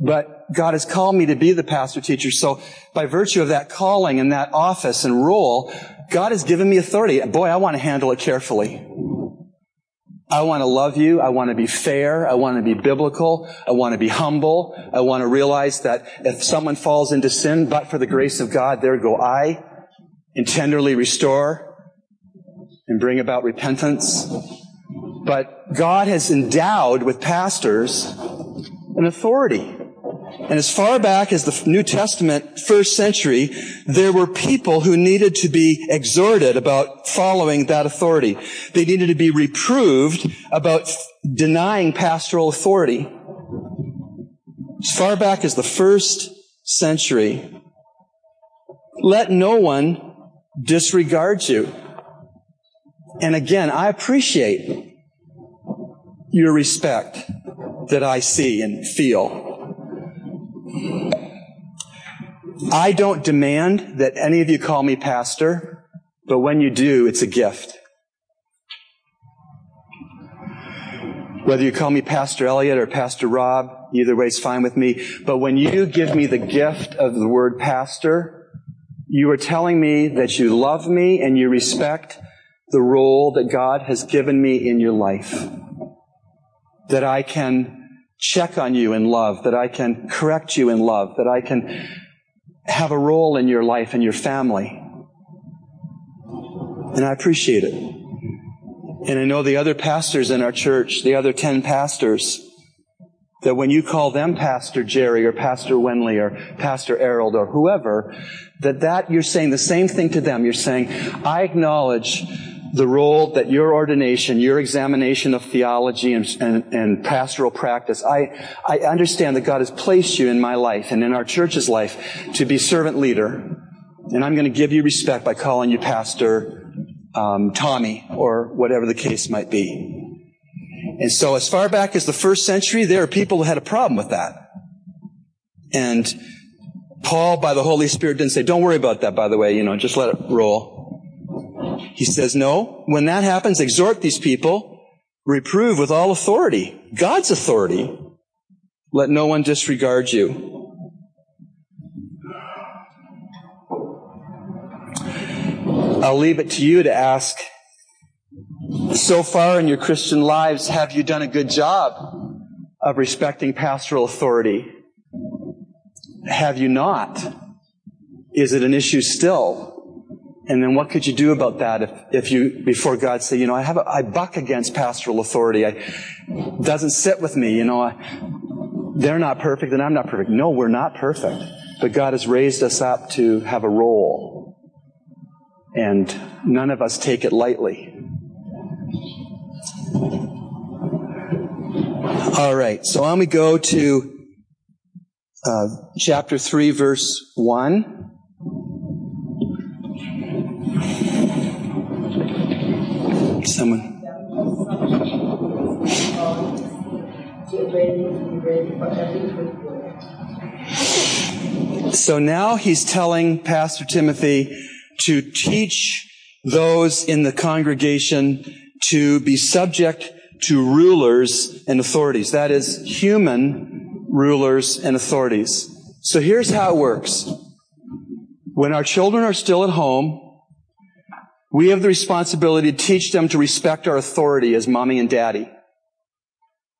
But God has called me to be the pastor teacher. So by virtue of that calling and that office and role, God has given me authority. Boy, I want to handle it carefully. I want to love you. I want to be fair. I want to be biblical. I want to be humble. I want to realize that if someone falls into sin, but for the grace of God, there go I, and tenderly restore and bring about repentance. But God has endowed with pastors an authority. And as far back as the New Testament first century, there were people who needed to be exhorted about following that authority. They needed to be reproved about denying pastoral authority. As far back as the first century, let no one disregard you. And again, I appreciate your respect that I see and feel. I don't demand that any of you call me pastor, but when you do, it's a gift. Whether you call me Pastor Elliot or Pastor Rob, either way is fine with me. But when you give me the gift of the word pastor, you are telling me that you love me and you respect the role that God has given me in your life. That I can check on you in love, that I can correct you in love, that I can have a role in your life and your family. And I appreciate it. And I know the other pastors in our church, the other 10 pastors, that when you call them Pastor Jerry or Pastor Wenley or Pastor Errol or whoever, that that you're saying the same thing to them. You're saying, I acknowledge the role that your ordination, your examination of theology and, and, and, pastoral practice, I, I understand that God has placed you in my life and in our church's life to be servant leader. And I'm going to give you respect by calling you Pastor um, Tommy or whatever the case might be. And so as far back as the first century, there are people who had a problem with that. And Paul, by the Holy Spirit, didn't say, don't worry about that, by the way, you know, just let it roll. He says, no, when that happens, exhort these people, reprove with all authority, God's authority. Let no one disregard you. I'll leave it to you to ask, so far in your Christian lives, have you done a good job of respecting pastoral authority? Have you not? Is it an issue still? And then what could you do about that if, if you, before God say, you know, I have, a, I buck against pastoral authority. I, doesn't sit with me, you know, I, they're not perfect and I'm not perfect. No, we're not perfect. But God has raised us up to have a role. And none of us take it lightly. All right, so on we go to uh, chapter 3, verse 1. Someone. So now he's telling Pastor Timothy to teach those in the congregation to be subject to rulers and authorities. That is, human rulers and authorities. So here's how it works. When our children are still at home, we have the responsibility to teach them to respect our authority as mommy and daddy.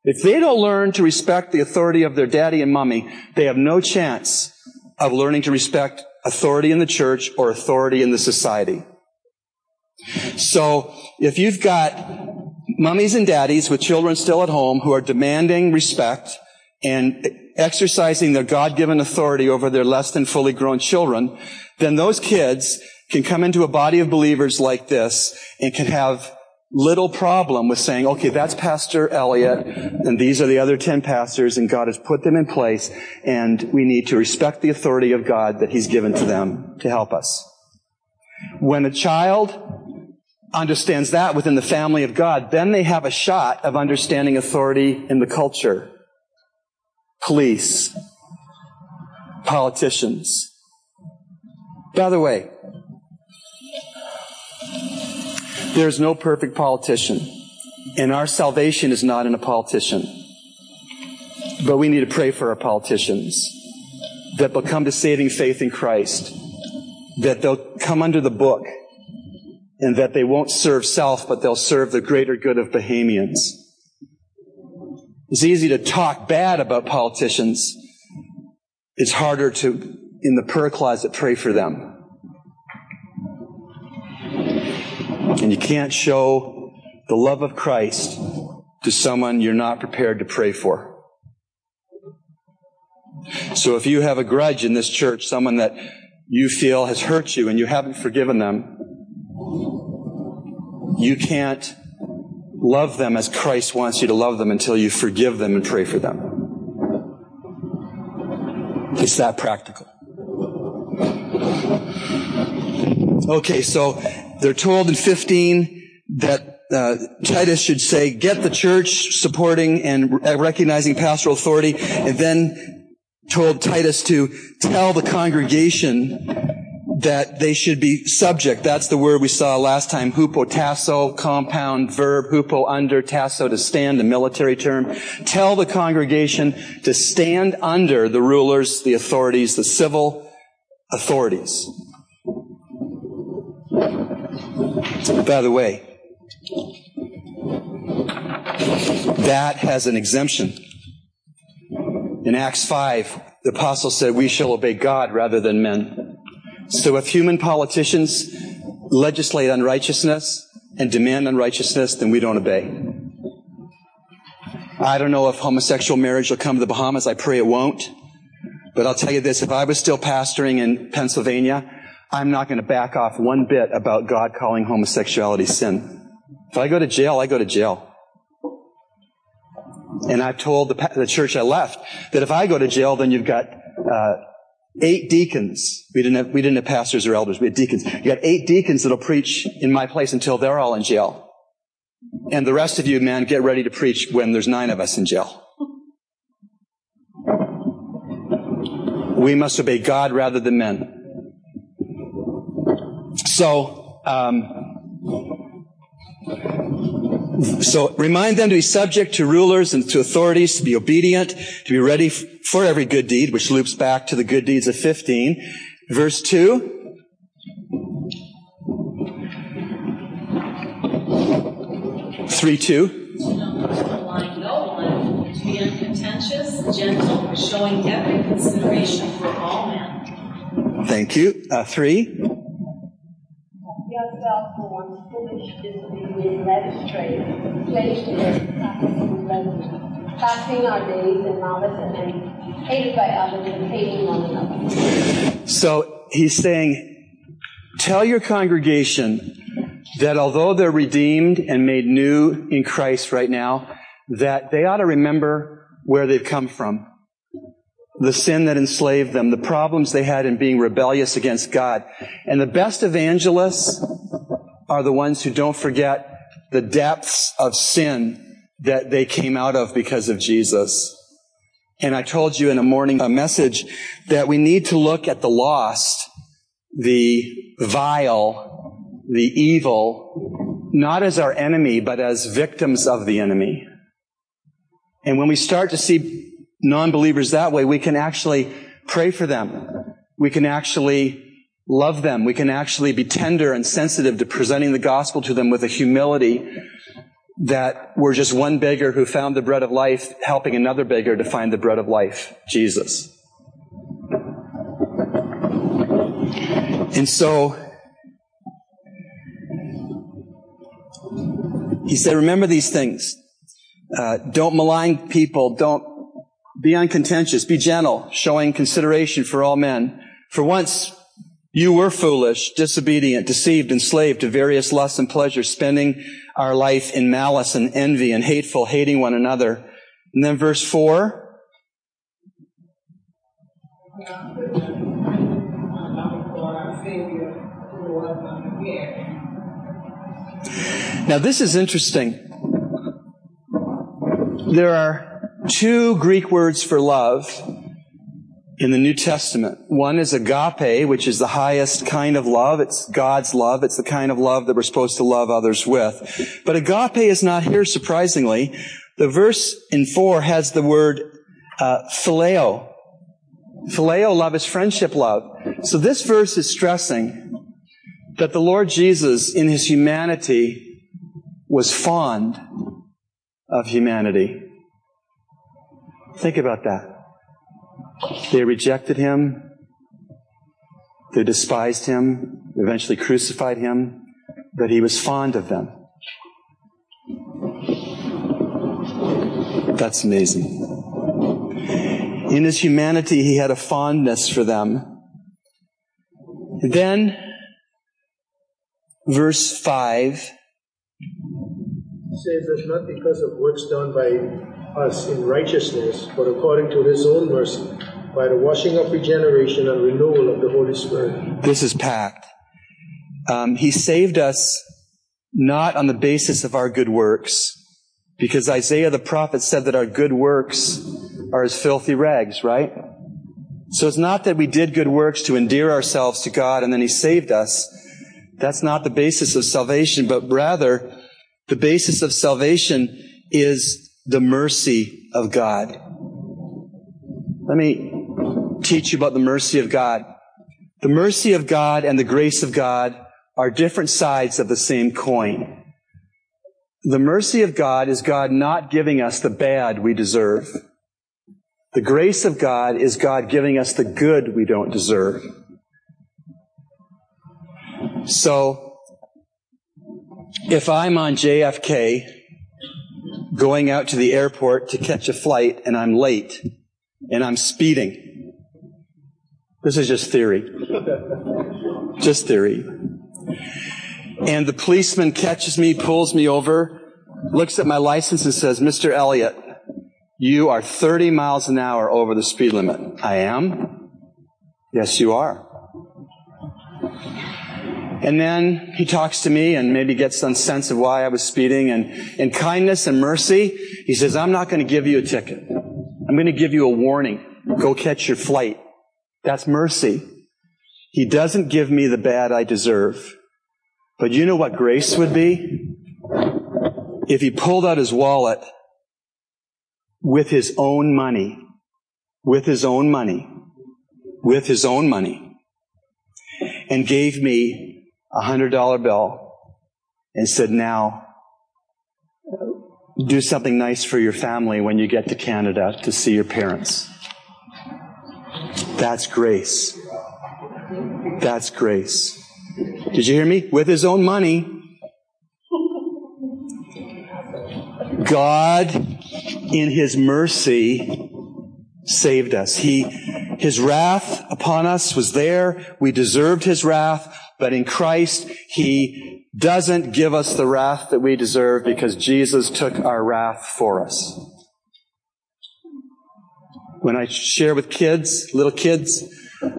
If they don't learn to respect the authority of their daddy and mommy, they have no chance of learning to respect authority in the church or authority in the society. So if you've got mummies and daddies with children still at home who are demanding respect and exercising their God-given authority over their less than fully grown children, then those kids can come into a body of believers like this and can have little problem with saying, okay, that's Pastor Elliott, and these are the other 10 pastors, and God has put them in place, and we need to respect the authority of God that He's given to them to help us. When a child understands that within the family of God, then they have a shot of understanding authority in the culture. Police, politicians. By the way, there's no perfect politician, and our salvation is not in a politician. But we need to pray for our politicians that they'll come to saving faith in Christ, that they'll come under the book, and that they won't serve self, but they'll serve the greater good of Bahamians. It's easy to talk bad about politicians. It's harder to, in the prayer closet, pray for them. And you can't show the love of Christ to someone you're not prepared to pray for. So if you have a grudge in this church, someone that you feel has hurt you and you haven't forgiven them, you can't love them as Christ wants you to love them until you forgive them and pray for them. It's that practical. Okay, so they're told in 15 that uh, Titus should say, get the church supporting and recognizing pastoral authority, and then told Titus to tell the congregation that they should be subject. That's the word we saw last time, Hupo tasso, compound verb, hupo under, tasso to stand, a military term. Tell the congregation to stand under the rulers, the authorities, the civil authorities. By the way, that has an exemption. In Acts 5, the apostle said, we shall obey God rather than men. So if human politicians legislate unrighteousness and demand unrighteousness, then we don't obey. I don't know if homosexual marriage will come to the Bahamas. I pray it won't. But I'll tell you this, if I was still pastoring in Pennsylvania, I'm not going to back off one bit about God calling homosexuality sin. If I go to jail, I go to jail. And I've told the, the church I left that if I go to jail, then you've got uh, eight deacons. We didn't have, we didn't have pastors or elders. We had deacons. You got eight deacons that'll preach in my place until they're all in jail. And the rest of you, man, get ready to preach when there's nine of us in jail. We must obey God rather than men. So, um, so remind them to be subject to rulers and to authorities, to be obedient, to be ready for every good deed, which loops back to the good deeds of 15. Verse 2. Three two. no uncontentious, gentle, showing every consideration for all men. Thank you. Uh, three. Their practicing pleasures, passing our days in malice and hated by others and one another. So he's saying, tell your congregation that although they're redeemed and made new in Christ right now, that they ought to remember where they've come from. The sin that enslaved them, the problems they had in being rebellious against God. And the best evangelists are the ones who don't forget the depths of sin that they came out of because of Jesus. And I told you in a morning a message that we need to look at the lost, the vile, the evil, not as our enemy, but as victims of the enemy. And when we start to see non-believers that way, we can actually pray for them. We can actually love them. We can actually be tender and sensitive to presenting the gospel to them with a humility that we're just one beggar who found the bread of life, helping another beggar to find the bread of life, Jesus. And so, he said, remember these things. Uh, don't malign people. Don't be uncontentious. Be gentle, showing consideration for all men. For once you were foolish, disobedient, deceived, enslaved to various lusts and pleasures, spending our life in malice and envy and hateful, hating one another. And then verse four. Now this is interesting. There are two Greek words for love in the New Testament. One is agape, which is the highest kind of love. It's God's love. It's the kind of love that we're supposed to love others with. But agape is not here, surprisingly. The verse in four has the word uh, phileo. Phileo love is friendship love. So this verse is stressing that the Lord Jesus, in his humanity, was fond of humanity. Think about that. They rejected him. They despised him, eventually crucified him, but he was fond of them. That's amazing. In his humanity, he had a fondness for them. Then, verse 5 says that not because of works done by us in righteousness, but according to his own mercy, by the washing of regeneration and renewal of the Holy Spirit. This is packed. Um, he saved us not on the basis of our good works, because Isaiah the prophet said that our good works are as filthy rags, right? So it's not that we did good works to endear ourselves to God and then He saved us. That's not the basis of salvation, but rather the basis of salvation is the mercy of God. Let me teach you about the mercy of God. The mercy of God and the grace of God are different sides of the same coin. The mercy of God is God not giving us the bad we deserve. The grace of God is God giving us the good we don't deserve. So, if I'm on JFK going out to the airport to catch a flight and I'm late and I'm speeding. This is just theory. just theory. And the policeman catches me, pulls me over, looks at my license and says, Mr. Elliott, you are 30 miles an hour over the speed limit. I am? Yes, you are. And then he talks to me and maybe gets some sense of why I was speeding. And in kindness and mercy, he says, I'm not going to give you a ticket. I'm going to give you a warning. Go catch your flight. That's mercy. He doesn't give me the bad I deserve. But you know what grace would be? If he pulled out his wallet with his own money, with his own money, with his own money, and gave me a hundred dollar bill and said, now do something nice for your family when you get to Canada to see your parents. That's grace. That's grace. Did you hear me? With his own money. God, in his mercy, saved us. He, his wrath upon us was there. We deserved his wrath, but in Christ, he doesn't give us the wrath that we deserve because Jesus took our wrath for us. When I share with kids, little kids,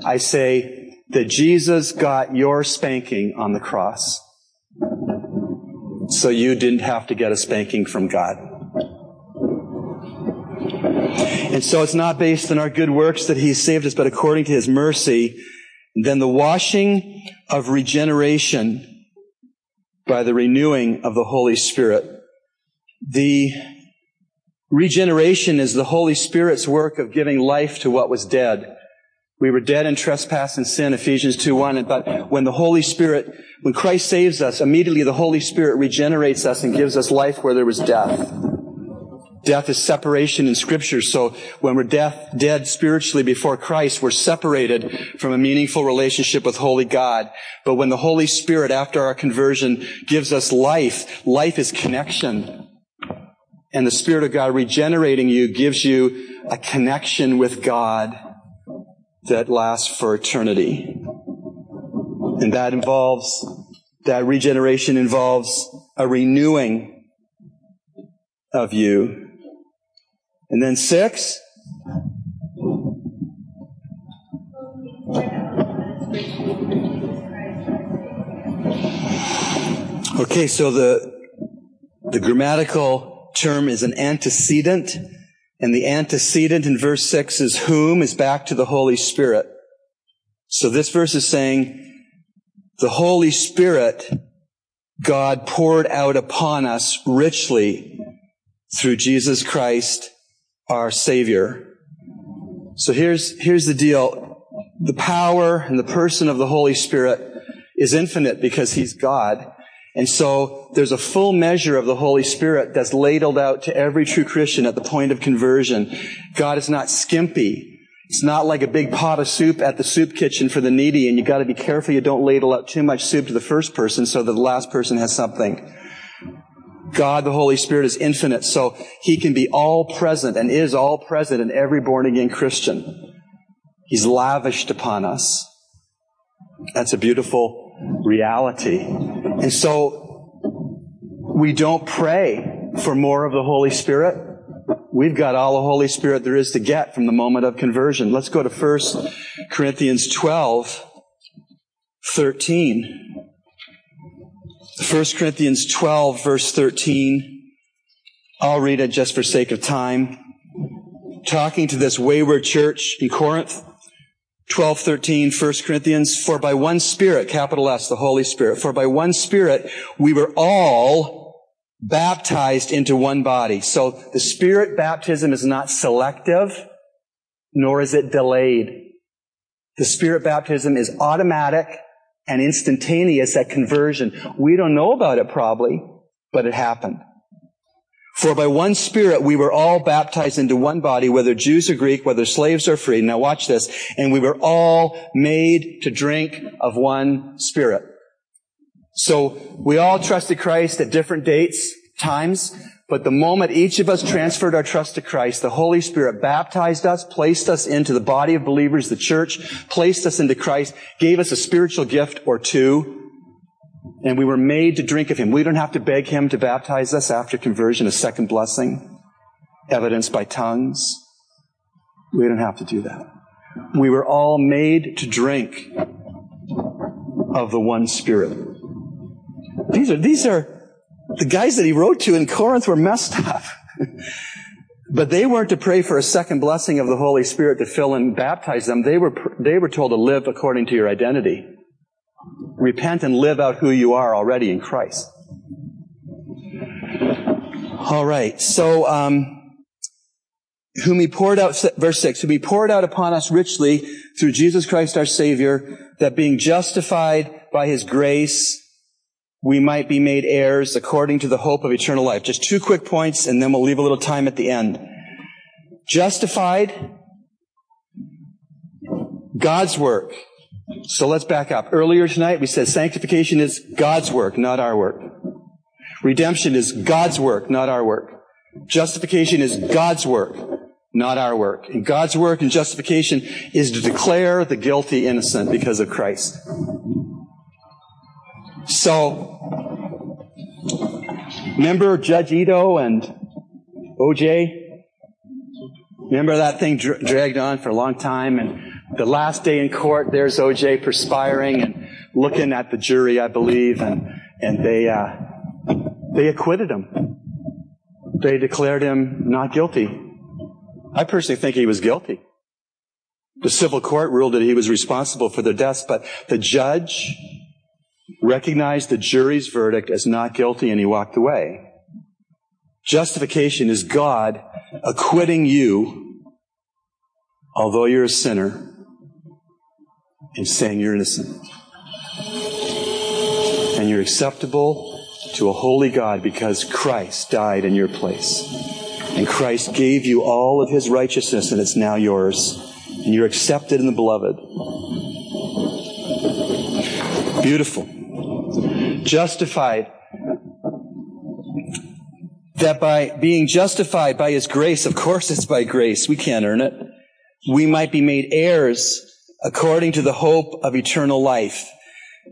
I say that Jesus got your spanking on the cross. So you didn't have to get a spanking from God. And so it's not based on our good works that He saved us, but according to His mercy. Then the washing of regeneration by the renewing of the Holy Spirit. The regeneration is the Holy Spirit's work of giving life to what was dead. We were dead in trespass and sin, Ephesians 2 1. But when the Holy Spirit, when Christ saves us, immediately the Holy Spirit regenerates us and gives us life where there was death. Death is separation in scripture. So when we're death, dead spiritually before Christ, we're separated from a meaningful relationship with Holy God. But when the Holy Spirit, after our conversion, gives us life, life is connection. And the Spirit of God regenerating you gives you a connection with God that lasts for eternity. And that involves, that regeneration involves a renewing of you and then six. Okay, so the, the grammatical term is an antecedent, and the antecedent in verse 6 is whom is back to the Holy Spirit. So this verse is saying the Holy Spirit God poured out upon us richly through Jesus Christ our Savior. So here's, here's the deal. The power and the person of the Holy Spirit is infinite because He's God. And so there's a full measure of the Holy Spirit that's ladled out to every true Christian at the point of conversion. God is not skimpy. It's not like a big pot of soup at the soup kitchen for the needy, and you gotta be careful you don't ladle out too much soup to the first person so that the last person has something. God, the Holy Spirit, is infinite, so He can be all present and is all present in every born again Christian. He's lavished upon us. That's a beautiful reality. And so, we don't pray for more of the Holy Spirit. We've got all the Holy Spirit there is to get from the moment of conversion. Let's go to 1 Corinthians 12, 13. 1 Corinthians 12 verse 13. I'll read it just for sake of time. Talking to this wayward church in Corinth. 12, 13, 1 Corinthians, for by one Spirit, capital S, the Holy Spirit, for by one Spirit we were all baptized into one body. So the Spirit baptism is not selective, nor is it delayed. The Spirit baptism is automatic and instantaneous at conversion. We don't know about it probably, but it happened. For by one Spirit we were all baptized into one body, whether Jews or Greek, whether slaves or free. Now watch this. And we were all made to drink of one Spirit. So we all trusted Christ at different dates, times, but the moment each of us transferred our trust to Christ, the Holy Spirit baptized us, placed us into the body of believers, the church, placed us into Christ, gave us a spiritual gift or two, and we were made to drink of Him. We don't have to beg Him to baptize us after conversion, a second blessing, evidenced by tongues. We don't have to do that. We were all made to drink of the one Spirit. These are, these are, the guys that he wrote to in Corinth were messed up. but they weren't to pray for a second blessing of the Holy Spirit to fill and baptize them. They were, they were told to live according to your identity. Repent and live out who you are already in Christ. All right. So, um, whom he poured out, verse 6, whom he poured out upon us richly through Jesus Christ our Savior, that being justified by his grace, we might be made heirs according to the hope of eternal life. Just two quick points and then we'll leave a little time at the end. Justified, God's work. So let's back up. Earlier tonight we said sanctification is God's work, not our work. Redemption is God's work, not our work. Justification is God's work, not our work. And God's work in justification is to declare the guilty innocent because of Christ. So, remember Judge Ito and OJ? Remember that thing dra- dragged on for a long time and the last day in court, there's OJ perspiring and looking at the jury, I believe, and, and they, uh, they acquitted him. They declared him not guilty. I personally think he was guilty. The civil court ruled that he was responsible for their deaths, but the judge recognized the jury's verdict as not guilty and he walked away. Justification is God acquitting you, although you're a sinner, and saying you're innocent. And you're acceptable to a holy God because Christ died in your place. And Christ gave you all of his righteousness and it's now yours. And you're accepted in the beloved. Beautiful. Justified. That by being justified by his grace, of course it's by grace. We can't earn it. We might be made heirs according to the hope of eternal life.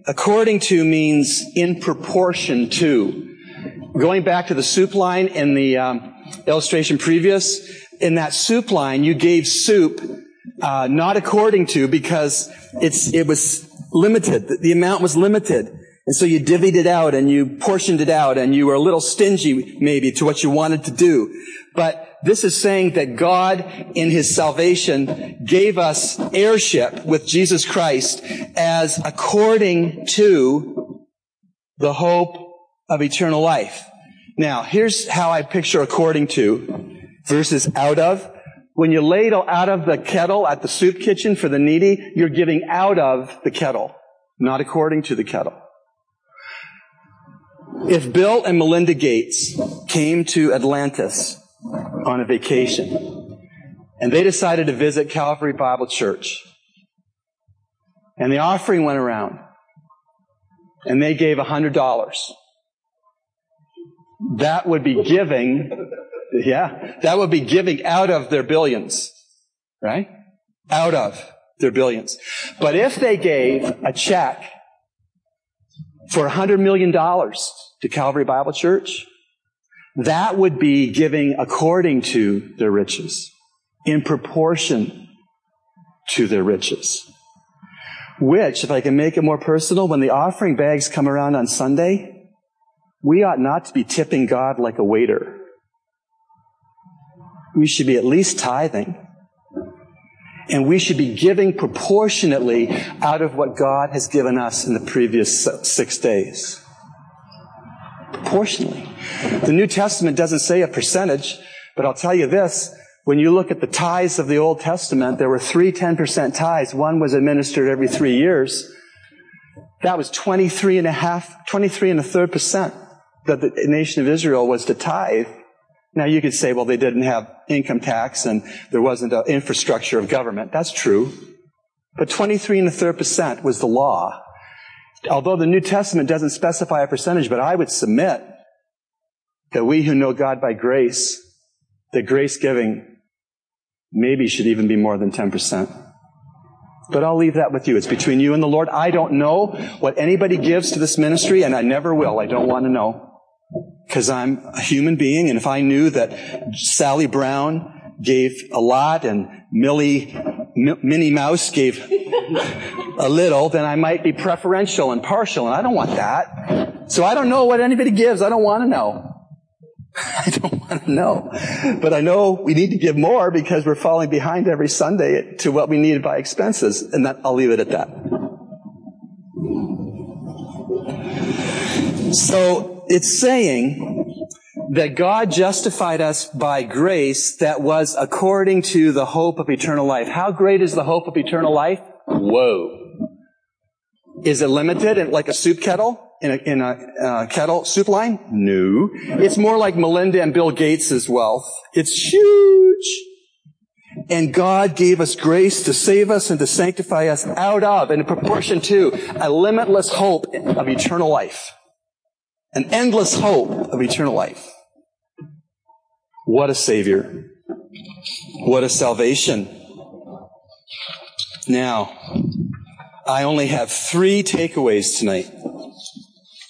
According to means in proportion to. Going back to the soup line in the um, illustration previous, in that soup line, you gave soup uh, not according to because it's it was limited. The, amount was limited, and so you divvied it out and you portioned it out, and you were a little stingy maybe to what you wanted to do. But this is saying that God, in His salvation, gave us heirship with Jesus Christ as according to the hope of eternal life. Now, here's how I picture according to versus out of. When you ladle out of the kettle at the soup kitchen for the needy, you're giving out of the kettle, not according to the kettle. If Bill and Melinda Gates came to Atlantis on a vacation. And they decided to visit Calvary Bible Church. And the offering went around. And they gave $100. That would be giving, yeah, that would be giving out of their billions. Right? Out of their billions. But if they gave a check for $100 million to Calvary Bible Church, that would be giving according to their riches, in proportion to their riches. Which, if I can make it more personal, when the offering bags come around on Sunday, we ought not to be tipping God like a waiter. We should be at least tithing. And we should be giving proportionately out of what God has given us in the previous six days. Proportionally. The New Testament doesn't say a percentage, but I'll tell you this. When you look at the tithes of the Old Testament, there were three 10% tithes. One was administered every three years. That was 23 and a half, 23 and a third percent that the nation of Israel was to tithe. Now you could say, well, they didn't have income tax and there wasn't an infrastructure of government. That's true. But 23 and a third percent was the law. Although the New Testament doesn't specify a percentage, but I would submit that we who know God by grace, that grace giving maybe should even be more than 10%. But I'll leave that with you. It's between you and the Lord. I don't know what anybody gives to this ministry, and I never will. I don't want to know. Because I'm a human being, and if I knew that Sally Brown gave a lot and Millie, M- Minnie Mouse gave a little, then I might be preferential and partial, and I don't want that. So I don't know what anybody gives. I don't want to know. I don't want to know. But I know we need to give more because we're falling behind every Sunday to what we need by expenses. And that, I'll leave it at that. So it's saying that God justified us by grace that was according to the hope of eternal life. How great is the hope of eternal life? Whoa. Is it limited like a soup kettle? in a, in a uh, kettle soup line? No. It's more like Melinda and Bill Gates' wealth. It's huge. And God gave us grace to save us and to sanctify us out of, and in proportion to, a limitless hope of eternal life. An endless hope of eternal life. What a Savior. What a salvation. Now, I only have three takeaways tonight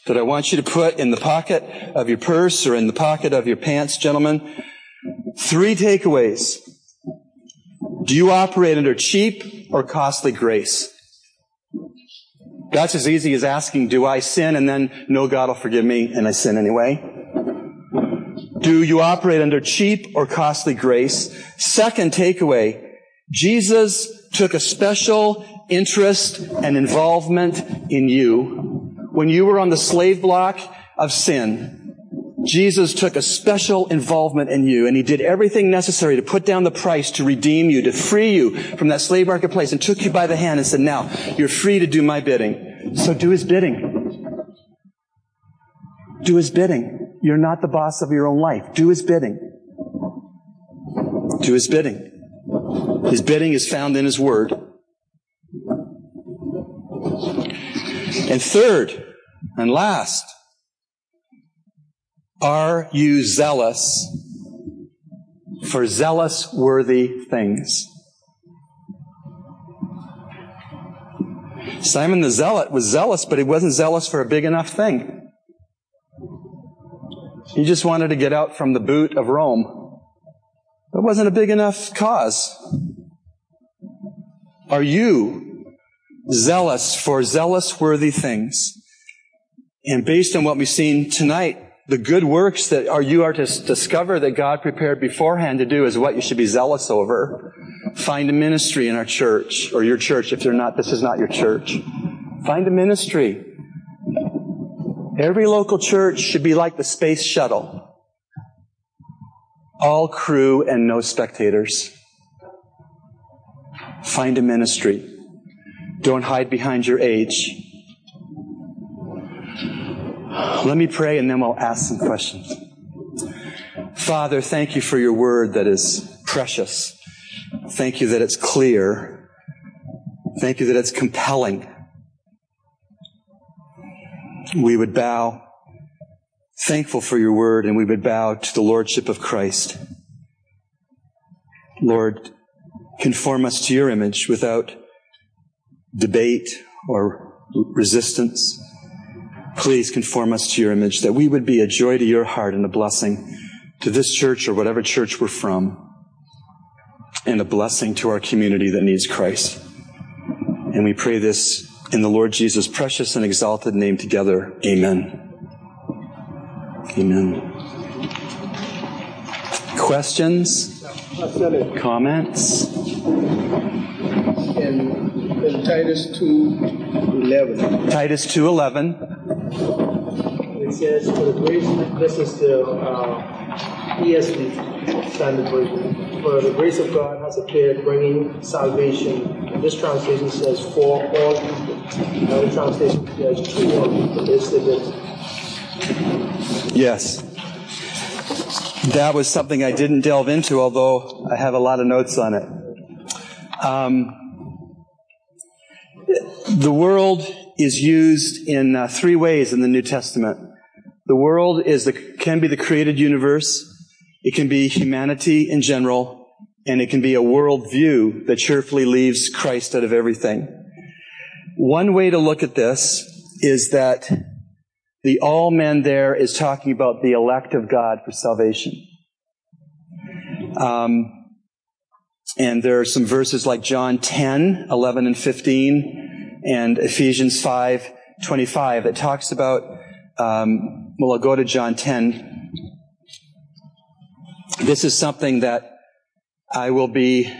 that I want you to put in the pocket of your purse or in the pocket of your pants, gentlemen. Three takeaways. Do you operate under cheap or costly grace? That's as easy as asking, do I sin? And then, no, God will forgive me, and I sin anyway. Do you operate under cheap or costly grace? Second takeaway, Jesus took a special interest and involvement in you when you were on the slave block of sin. Jesus took a special involvement in you and he did everything necessary to put down the price to redeem you, to free you from that slave marketplace and took you by the hand and said, now you're free to do my bidding. So do his bidding. Do his bidding. You're not the boss of your own life. Do his bidding. Do his bidding. His bidding is found in his word. And third and last, are you zealous for zealous worthy things? Simon the Zealot was zealous, but he wasn't zealous for a big enough thing. He just wanted to get out from the boot of Rome. It wasn't a big enough cause. Are you zealous for zealous worthy things? And based on what we've seen tonight, the good works that are, you are to discover that God prepared beforehand to do is what you should be zealous over. Find a ministry in our church or your church if you're not, this is not your church. Find a ministry. Every local church should be like the space shuttle. All crew and no spectators. Find a ministry. Don't hide behind your age. Let me pray and then we'll ask some questions. Father, thank you for your word that is precious. Thank you that it's clear. Thank you that it's compelling. We would bow, thankful for your word, and we would bow to the Lordship of Christ. Lord, conform us to your image without debate or resistance. Please conform us to your image, that we would be a joy to your heart and a blessing to this church or whatever church we're from, and a blessing to our community that needs Christ. And we pray this in the Lord Jesus' precious and exalted name together. Amen. Amen. Questions? Comments? In, in Titus 2.11. Titus 2.11. It says, for the grace, this is the uh, ESV standard version. For the grace of God has appeared, bringing salvation. This translation says, for all people. Another translation says, to all people. It's the Yes. That was something I didn't delve into, although I have a lot of notes on it. Um, the world is used in uh, three ways in the New Testament. The world is the, can be the created universe, it can be humanity in general, and it can be a worldview that cheerfully leaves Christ out of everything. One way to look at this is that the all men there is talking about the elect of God for salvation. Um, and there are some verses like John 10, 11 and 15, and Ephesians 5, 25 that talks about, um, well, I'll go to John 10. This is something that I will be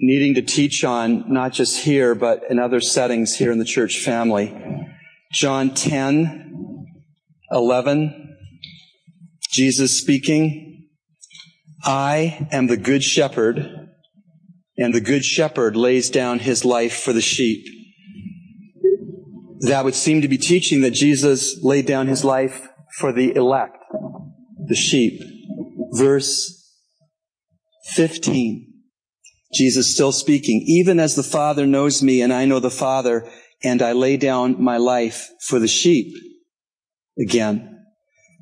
needing to teach on, not just here, but in other settings here in the church family. John 10, 11, Jesus speaking, I am the good shepherd, and the good shepherd lays down his life for the sheep. That would seem to be teaching that Jesus laid down his life for the elect, the sheep. Verse 15. Jesus still speaking, even as the Father knows me and I know the Father, and I lay down my life for the sheep. Again.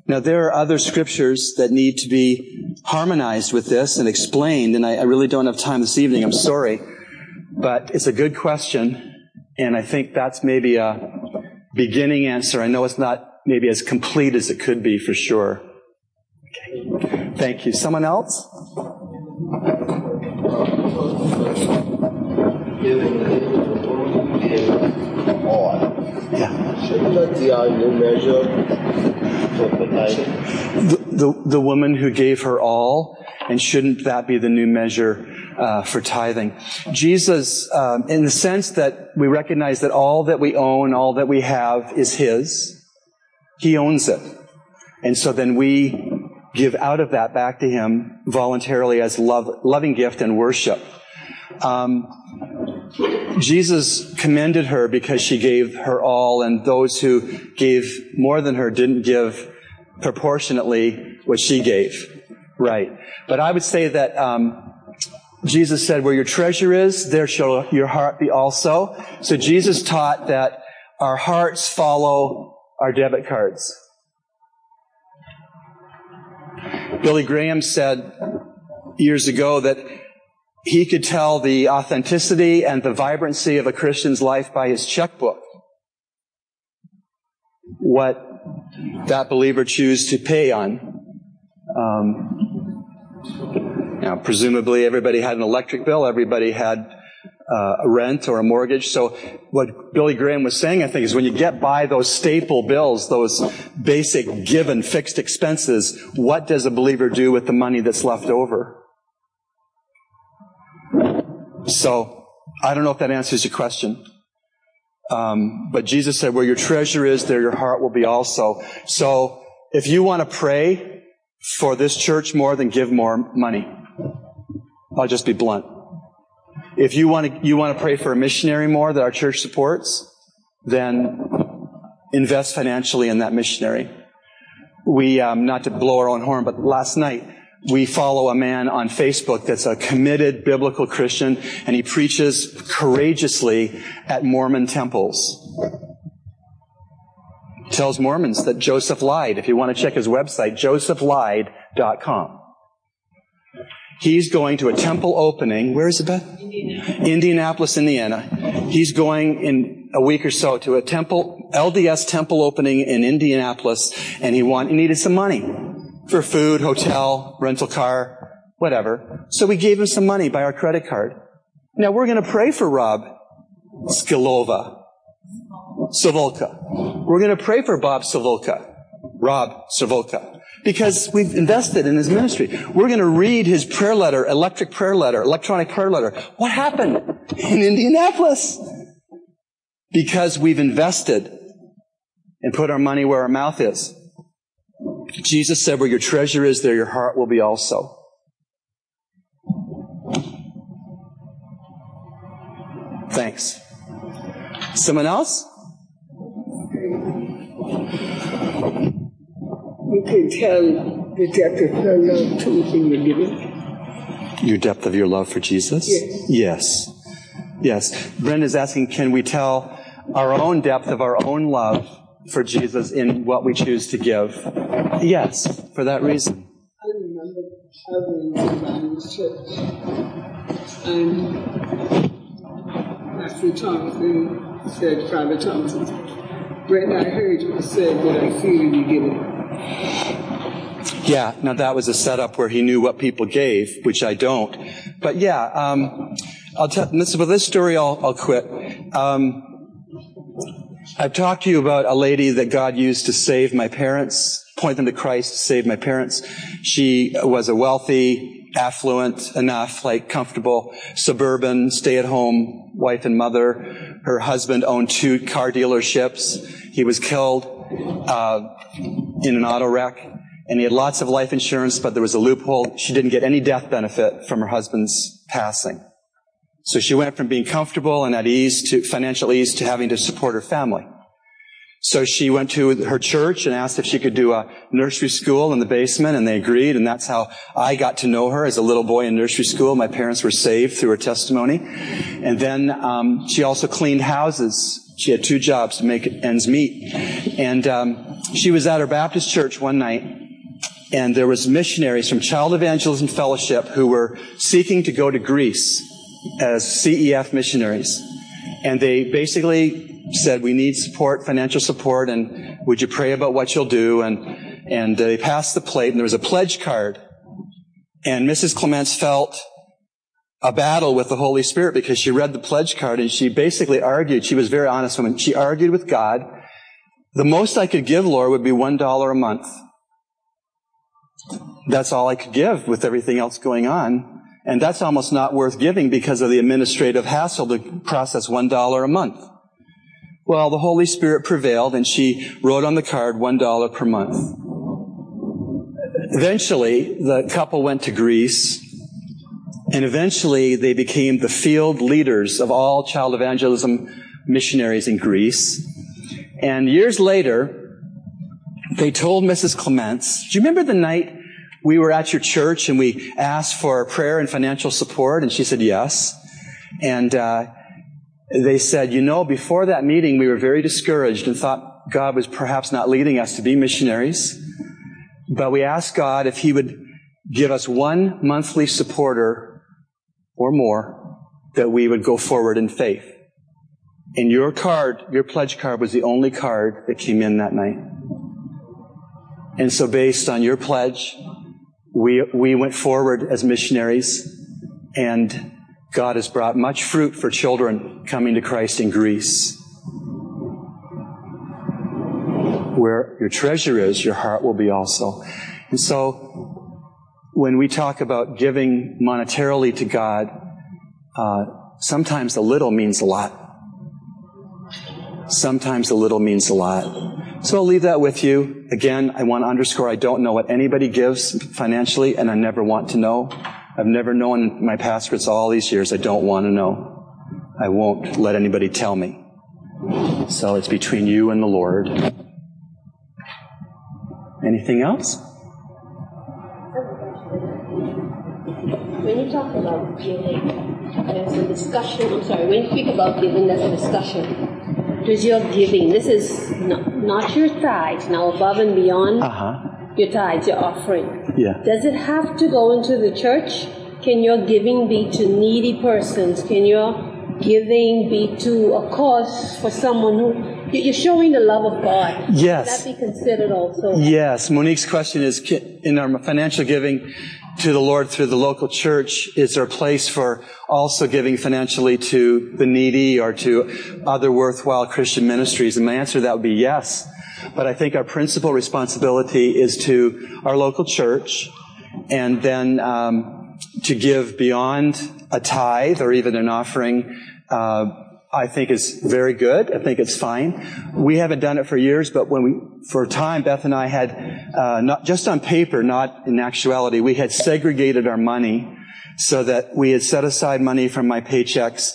Now there are other scriptures that need to be harmonized with this and explained, and I, I really don't have time this evening, I'm sorry. But it's a good question, and I think that's maybe a beginning answer. I know it's not maybe as complete as it could be for sure. Okay. Thank you. Someone else? Yeah. The, the, the woman who gave her all, and shouldn't that be the new measure uh, for tithing? Jesus, um, in the sense that we recognize that all that we own, all that we have is His, He owns it. And so then we give out of that back to Him voluntarily as love, loving gift and worship. Um, Jesus commended her because she gave her all, and those who gave more than her didn't give proportionately what she gave. Right. But I would say that um, Jesus said, "Where your treasure is, there shall your heart be also." So Jesus taught that our hearts follow our debit cards. Billy Graham said years ago that he could tell the authenticity and the vibrancy of a Christian's life by his checkbook. What that believer choose to pay on. Um, now, presumably everybody had an electric bill, everybody had uh, a rent or a mortgage. So what Billy Graham was saying, I think, is when you get by those staple bills, those basic given fixed expenses, what does a believer do with the money that's left over? So I don't know if that answers your question. Um, but Jesus said, where your treasure is, there your heart will be also. So if you want to pray for this church more than give more money, I'll just be blunt. If you want to, you want to pray for a missionary more that our church supports, then invest financially in that missionary. We, um, not to blow our own horn, but last night we follow a man on Facebook that's a committed biblical Christian and he preaches courageously at Mormon temples. Tells Mormons that Joseph lied. If you want to check his website, josephlied.com. He's going to a temple opening. Where is it, Beth? Indianapolis. Indianapolis, Indiana. He's going in a week or so to a temple, LDS temple opening in Indianapolis, and he want, he needed some money for food, hotel, rental car, whatever. So we gave him some money by our credit card. Now we're going to pray for Rob Skilova. Sivulka. We're going to pray for Bob Sivulka. Rob Sivulka. Because we've invested in his ministry. We're going to read his prayer letter, electric prayer letter, electronic prayer letter. What happened in Indianapolis? Because we've invested and put our money where our mouth is. Jesus said, where your treasure is, there your heart will be also. Thanks. Someone else? You can tell the depth of your love too in your giving. Your depth of your love for Jesus? Yes. Yes. Yes. Brenda's asking, can we tell our own depth of our own love for Jesus in what we choose to give? Yes, for that reason. I remember traveling around the church, and Pastor Thompson said, Father Thompson, Brenda, I heard you said that I feel you giving. Yeah, now that was a setup where he knew what people gave, which I don't. But yeah, um, I'll tell, this, with this story, I'll, I'll quit. Um, I've talked to you about a lady that God used to save my parents, point them to Christ to save my parents. She was a wealthy, affluent enough, like comfortable, suburban, stay-at-home wife and mother. Her husband owned two car dealerships. He was killed uh, in an auto wreck, and he had lots of life insurance, but there was a loophole. She didn't get any death benefit from her husband's passing. So she went from being comfortable and at ease to financial ease to having to support her family. So she went to her church and asked if she could do a nursery school in the basement, and they agreed, and that's how I got to know her as a little boy in nursery school. My parents were saved through her testimony. And then um, she also cleaned houses. She had two jobs to make ends meet. And um, she was at her Baptist church one night, and there was missionaries from Child Evangelism Fellowship who were seeking to go to Greece as CEF missionaries. And they basically said, we need support, financial support, and would you pray about what you'll do? And, and they passed the plate, and there was a pledge card. And Mrs. Clements felt a battle with the Holy Spirit because she read the pledge card and she basically argued, she was very honest woman, she argued with God, the most I could give, Lord, would be one dollar a month. That's all I could give with everything else going on. And that's almost not worth giving because of the administrative hassle to process one dollar a month. Well, the Holy Spirit prevailed and she wrote on the card $1 per month. Eventually, the couple went to Greece and eventually they became the field leaders of all child evangelism missionaries in Greece. And years later, they told Mrs. Clements, do you remember the night we were at your church and we asked for prayer and financial support? And she said, yes. And, uh, they said, you know, before that meeting, we were very discouraged and thought God was perhaps not leading us to be missionaries. But we asked God if He would give us one monthly supporter or more that we would go forward in faith. And your card, your pledge card was the only card that came in that night. And so based on your pledge, we, we went forward as missionaries and God has brought much fruit for children coming to Christ in Greece. Where your treasure is, your heart will be also. And so, when we talk about giving monetarily to God, uh, sometimes a little means a lot. Sometimes a little means a lot. So I'll leave that with you. Again, I want to underscore I don't know what anybody gives financially, and I never want to know. I've never known my pastorates all these years. I don't want to know. I won't let anybody tell me. So it's between you and the Lord. Anything else? Talk about giving, there's a discussion. I'm sorry, when you speak about giving, there's a discussion. Does your giving, this is not, not your tithe, now above and beyond Uh-huh. your tithe, your offering. Yeah. Does it have to go into the church? Can your giving be to needy persons? Can your giving be to a cause for someone who you- you're showing the love of God? Yes. Can that be considered also? Yes. Monique's question is in our financial giving to the Lord through the local church, is there a place for also giving financially to the needy or to other worthwhile Christian ministries? And my answer to that would be yes. But I think our principal responsibility is to our local church and then um, to give beyond a tithe or even an offering. Uh, I think is very good. I think it's fine. We haven't done it for years, but when we, for a time, Beth and I had, uh, not just on paper, not in actuality, we had segregated our money so that we had set aside money from my paychecks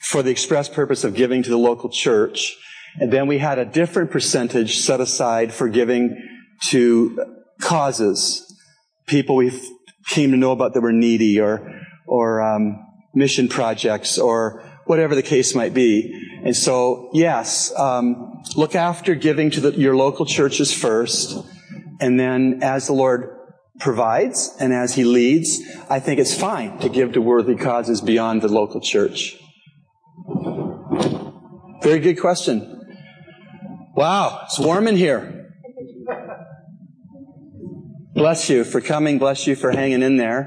for the express purpose of giving to the local church. And then we had a different percentage set aside for giving to causes, people we came to know about that were needy or, or um, mission projects or whatever the case might be. And so, yes, um, look after giving to the, your local churches first, and then as the Lord provides and as He leads, I think it's fine to give to worthy causes beyond the local church. Very good question. Wow, it's warm in here. Bless you for coming. Bless you for hanging in there.